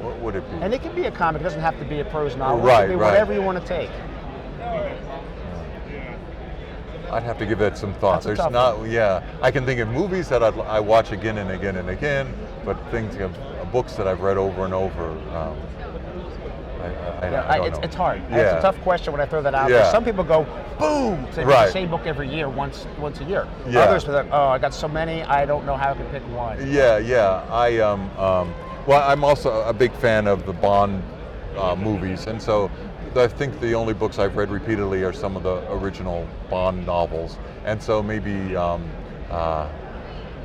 what would it be? And it can be a comic. It doesn't have to be a prose novel. Right, it can be right. whatever you want to take. I'd have to give that some thought. There's not, yeah. I can think of movies that I'd, I watch again and again and again, but things of uh, books that I've read over and over. Um, I, I, Yeah, I I- don't it's, it's hard. Yeah. It's a tough question when I throw that out there. Yeah. Some people go, boom, so they read Right. the same book every year, once once a year. Yeah. Others are like, oh, I got so many, I don't know how I can pick one. Yeah, yeah. I um, um, well, I'm also a big fan of the Bond uh, movies, and so I think the only books I've read repeatedly are some of the original Bond novels, and so maybe um, uh,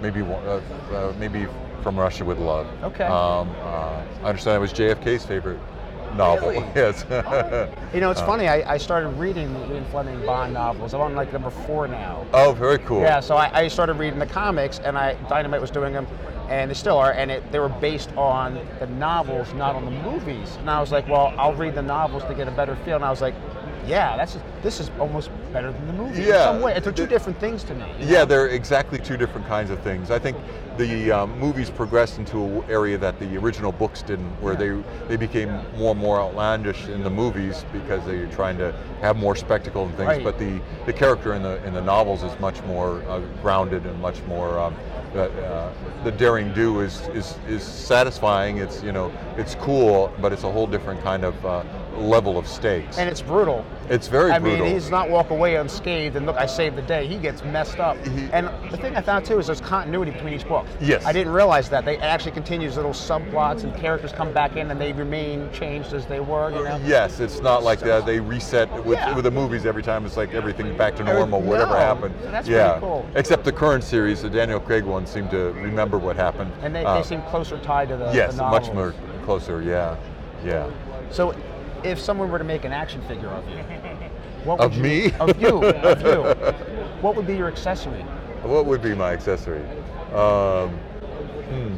maybe uh, uh, maybe From Russia with Love. Okay. Um, uh, I understand it was JFK's favorite novel. Really? Yes. You know, it's uh, funny. I, I started reading the Ian Fleming Bond novels. I'm on like number four now. oh, very cool. Yeah, so I, I started reading the comics, and I Dynamite was doing them, and they still are, and it, they were based on the novels, not on the movies. And I was like, well, I'll read the novels to get a better feel. And I was like, yeah, that's this is almost better than the movie in Yeah. some way. They're two different things to me. you Yeah, know? they're exactly two different kinds of things. I think the um, movies progressed into an area that the original books didn't, where they they became more and more outlandish in the movies because they were trying to have more spectacle and things. Right. But the, the character in the in the novels is much more uh, grounded and much more. Um, uh, uh, the daring do is, is is satisfying. It's you know it's cool, but it's a whole different kind of uh, level of stakes. and it's brutal. it's very brutal. I brutal. mean, he's not walk away unscathed and look, I saved the day. He gets messed up. He- and the thing I found too is there's continuity between each book. Yes. I didn't realize that. They actually continues little subplots and characters come back in and they remain changed as they were. You know. Yes, it's not like that. They reset with, Yeah. with the movies every time. It's like everything back to normal, whatever no, happened. that's yeah. pretty cool. Except the current series, the Daniel Craig one, seemed to remember what happened. And they, Uh, they seem closer tied to the yes, the much more closer. Yeah, yeah. So, if someone were to make an action figure of you, what Of you, me? Of you, of you, what would be your accessory? What would be my accessory? Um, hmm.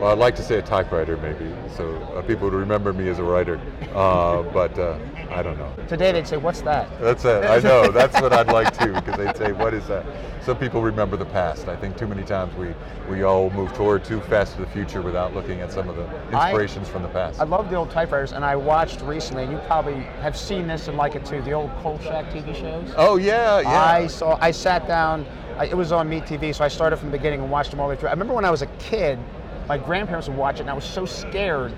Well, I'd like to say a typewriter, maybe, so uh, people would remember me as a writer. Uh, but uh, I don't know. Today they'd say, "What's that?" That's it. I know. That's what I'd like to, because they'd say, "What is that?" So people remember the past. I think too many times we we all move toward too fast to the future without looking at some of the I- inspirations from the past. I love the old typewriters, and I watched recently, and you probably have seen this and like it too. The old Kolchak TV shows. oh yeah, yeah. I saw. I sat down. I, it was on MeTV, so I started from the beginning and watched them all the way through. I remember when I was a kid, my grandparents would watch it, and I was so scared.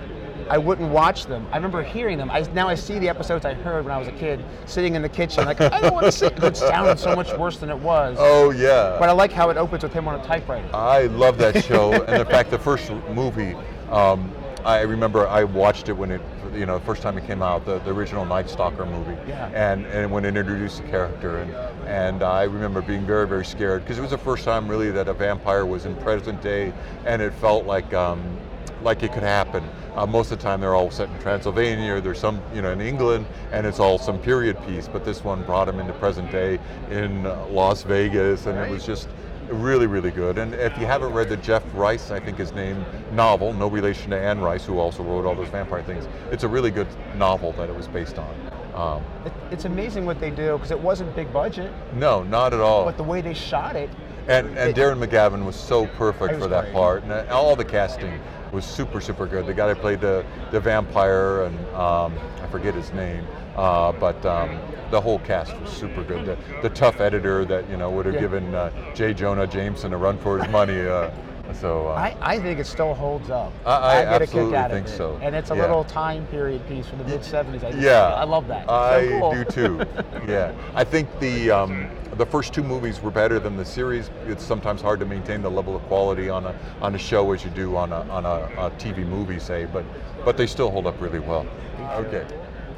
I wouldn't watch them. I remember hearing them. I, now I see the episodes I heard when I was a kid, sitting in the kitchen, like I don't want to sit. It sounded so much worse than it was. oh yeah. But I like how it opens with him on a typewriter. I love that show, and in fact, the first movie, um, I remember I watched it when it, you know, the first time it came out, the, the original Night Stalker movie, Yeah. and and when it introduced the character, and and I remember being very very scared because it was the first time really that a vampire was in present day, and it felt like. Um, like it could happen. Uh, most of the time, they're all set in Transylvania, or there's some, you know, in England, and it's all some period piece. But this one brought them into present day in uh, Las Vegas, and it was just really, really good. And if you haven't read the Jeff Rice, I think his name, novel, no relation to Anne Rice, who also wrote all those vampire things, it's a really good novel that it was based on. Um, It, it's amazing what they do because it wasn't big budget, no, not at all. but the way they shot it. And, and It- Darren McGavin was so perfect was for that great. part, and all the casting was super, super good. The guy that played the, the vampire, and um, I forget his name, uh, but um, the whole cast was super good. The, the tough editor that you know would have Yeah. given uh, J. Jonah Jameson a run for his money. Uh, so uh, I, I think it still holds up. I- I get a kick out think of it. so. And it's a Yeah. little time period piece from the mid 70s. I just- Yeah, I love that. I so cool. do too. yeah, I think the um, the first two movies were better than the series. It's sometimes hard to maintain the level of quality on a on a show as you do on a on a, a TV movie, say, but but they still hold up really well. Okay.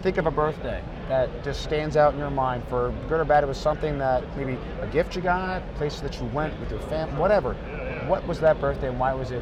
Think of a birthday that just stands out in your mind for good or bad. It was something that maybe a gift you got, places that you went with your family, whatever. What was that birthday and why was it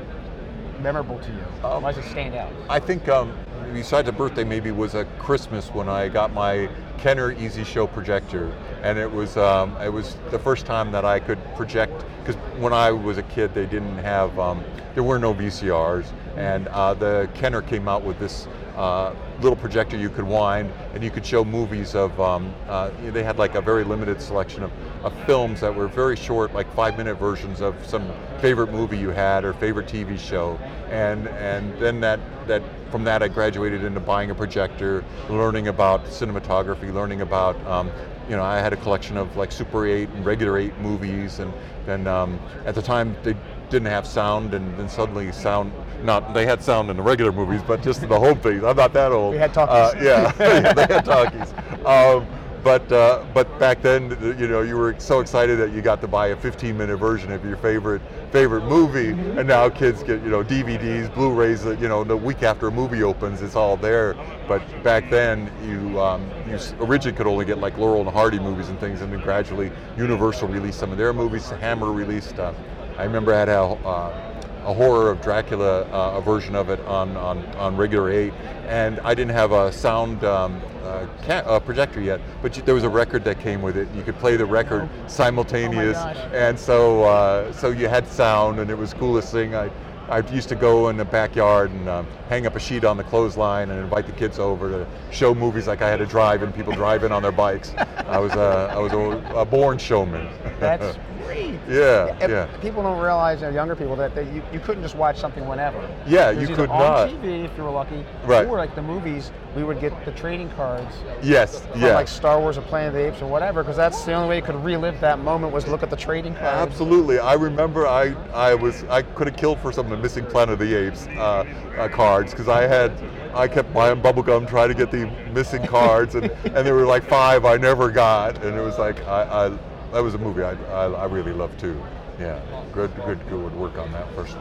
memorable to you? Um, why does it stand out? I think um, besides a birthday, maybe was a Christmas when I got my Kenner Easy Show projector, and it was um, it was the first time that I could project because when I was a kid, they didn't have um, there were no VCRs, and uh, the Kenner came out with this. Uh, little projector you could wind, and you could show movies of. Um, uh, they had like a very limited selection of, of films that were very short, like five-minute versions of some favorite movie you had or favorite TV show, and and then that that from that I graduated into buying a projector, learning about cinematography, learning about um, you know I had a collection of like Super 8 and regular 8 movies, and then um, at the time they didn't have sound, and then suddenly sound not they had sound in the regular movies, but just in the home things. I'm not that old. We had talkies. Uh, yeah, they had talkies. Um, but uh, but back then, you know, you were so excited that you got to buy a 15-minute version of your favorite favorite movie, and now kids get you know DVDs, Blu-rays. That you know the week after a movie opens, it's all there. But back then, you um, you originally could only get like Laurel and Hardy movies and things, and then gradually Universal released some of their movies. Hammer released. Uh, I remember I had a, uh, a horror of Dracula, uh, a version of it on, on, on regular 8, and I didn't have a sound um, uh, ca- uh, projector yet, but you, there was a record that came with it. You could play the record simultaneous, gosh. and so uh, so you had sound, and it was coolest thing. I I used to go in the backyard and um, hang up a sheet on the clothesline and invite the kids over to show movies like I had to drive and people drive in on their bikes. I was a, I was a, a born showman. That's great. yeah, If yeah. People don't realize, you know, younger people, that, that you, you couldn't just watch something whenever. Yeah, you could on not. TV if you were lucky, Right. or like the movies, we would get the trading cards Yes, from yeah. like Star Wars or Planet of the Apes or whatever, because that's the only way you could relive that moment was look at the trading cards. Absolutely. I remember I, I was I could have killed for some of the missing Planet of the Apes uh, uh, cards because I had I kept buying bubblegum trying to get the missing cards and, and there were like five I never got and it was like I, I that was a movie I, I, I really loved too. Yeah, good good good work on that first.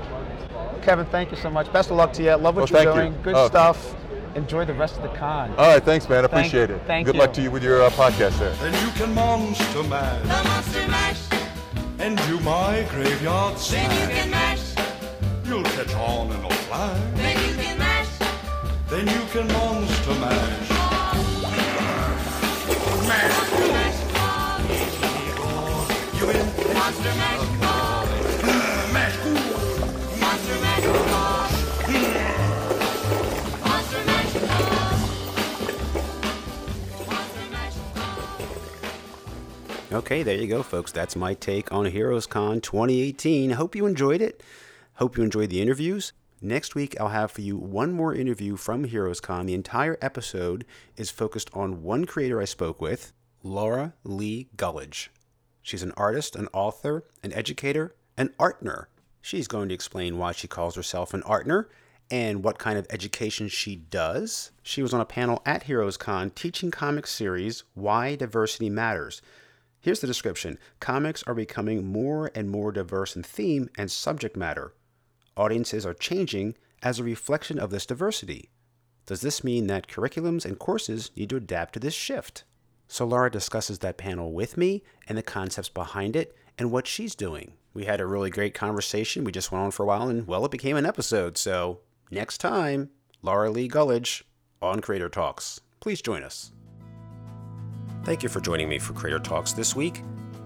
Kevin, thank you so much. Best of luck to you. Love what Well, you're thank you. doing. Good Oh. stuff. Enjoy the rest of the con. All right, thanks man. I Thank- appreciate it. thank you. good you. luck to you with your uh, podcast there. Then you can monster mash. The Monster Mash. And do my graveyard Then you can mash. You'll catch on in a flash. Then you can mash. Then you can monster mash. Monster Mash. Monster Mash. mash. Monster Mash. Monster Mash. Okay, there you go, folks. That's my take on Heroes Con 2018. Hope you enjoyed it. Hope you enjoyed the interviews. Next week, I'll have for you one more interview from Heroes Con. The entire episode is focused on one creator I spoke with, Laura Lee Gulledge. She's an artist, an author, an educator, an artner. She's going to explain why she calls herself an artner and what kind of education she does. She was on a panel at Heroes Con teaching comic series Why Diversity Matters. Here's the description Comics are becoming more and more diverse in theme and subject matter. Audiences are changing as a reflection of this diversity. Does this mean that curriculums and courses need to adapt to this shift? So Laura discusses that panel with me and the concepts behind it and what she's doing. We had a really great conversation. We just went on for a while and, well, it became an episode. So next time, Laura Lee Gulledge on Creator Talks. Please join us. Thank you for joining me for Creator Talks this week.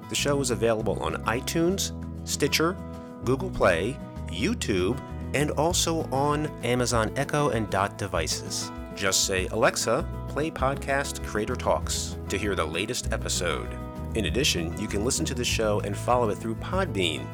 The show is available on iTunes, Stitcher, Google Play, YouTube, and also on Amazon Echo and Dot devices. Just say, Alexa, play podcast Creator Talks to hear the latest episode. In addition, you can listen to the show and follow it through Podbean.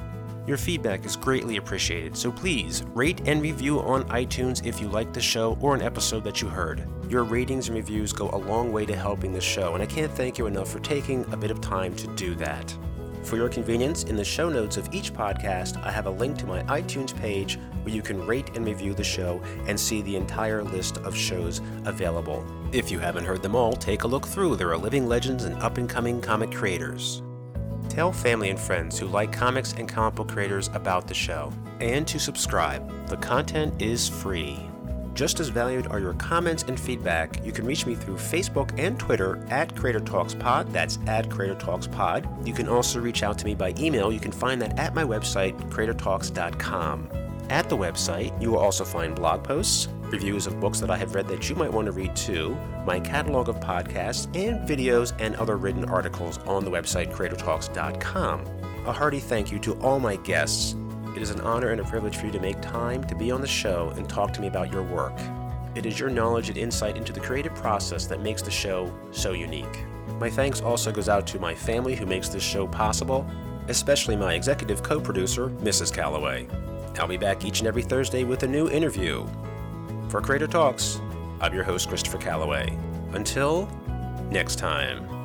Your feedback is greatly appreciated, so please rate and review on iTunes if you like the show or an episode that you heard. Your ratings and reviews go a long way to helping the show, and I can't thank you enough for taking a bit of time to do that. For your convenience, in the show notes of each podcast, I have a link to my iTunes page where you can rate and review the show and see the entire list of shows available. If you haven't heard them all, take a look through. There are living legends and up and coming comic creators. Tell family and friends who like comics and comic book creators about the show. And to subscribe. The content is free. Just as valued are your comments and feedback. You can reach me through Facebook and Twitter at Creator Talks Pod. That's at Creator Talks Pod. You can also reach out to me by email. You can find that at my website, creatortalks.com. At the website, you will also find blog posts, reviews of books that I have read that you might want to read too, my catalog of podcasts, and videos and other written articles on the website creatortalks.com. A hearty thank you to all my guests. It is an honor and a privilege for you to make time to be on the show and talk to me about your work. It is your knowledge and insight into the creative process that makes the show so unique. My thanks also goes out to my family who makes this show possible, especially my executive co-producer, Mrs. Calloway. I'll be back each and every Thursday with a new interview. For Creator Talks, I'm your host, Christopher Calloway. Until next time.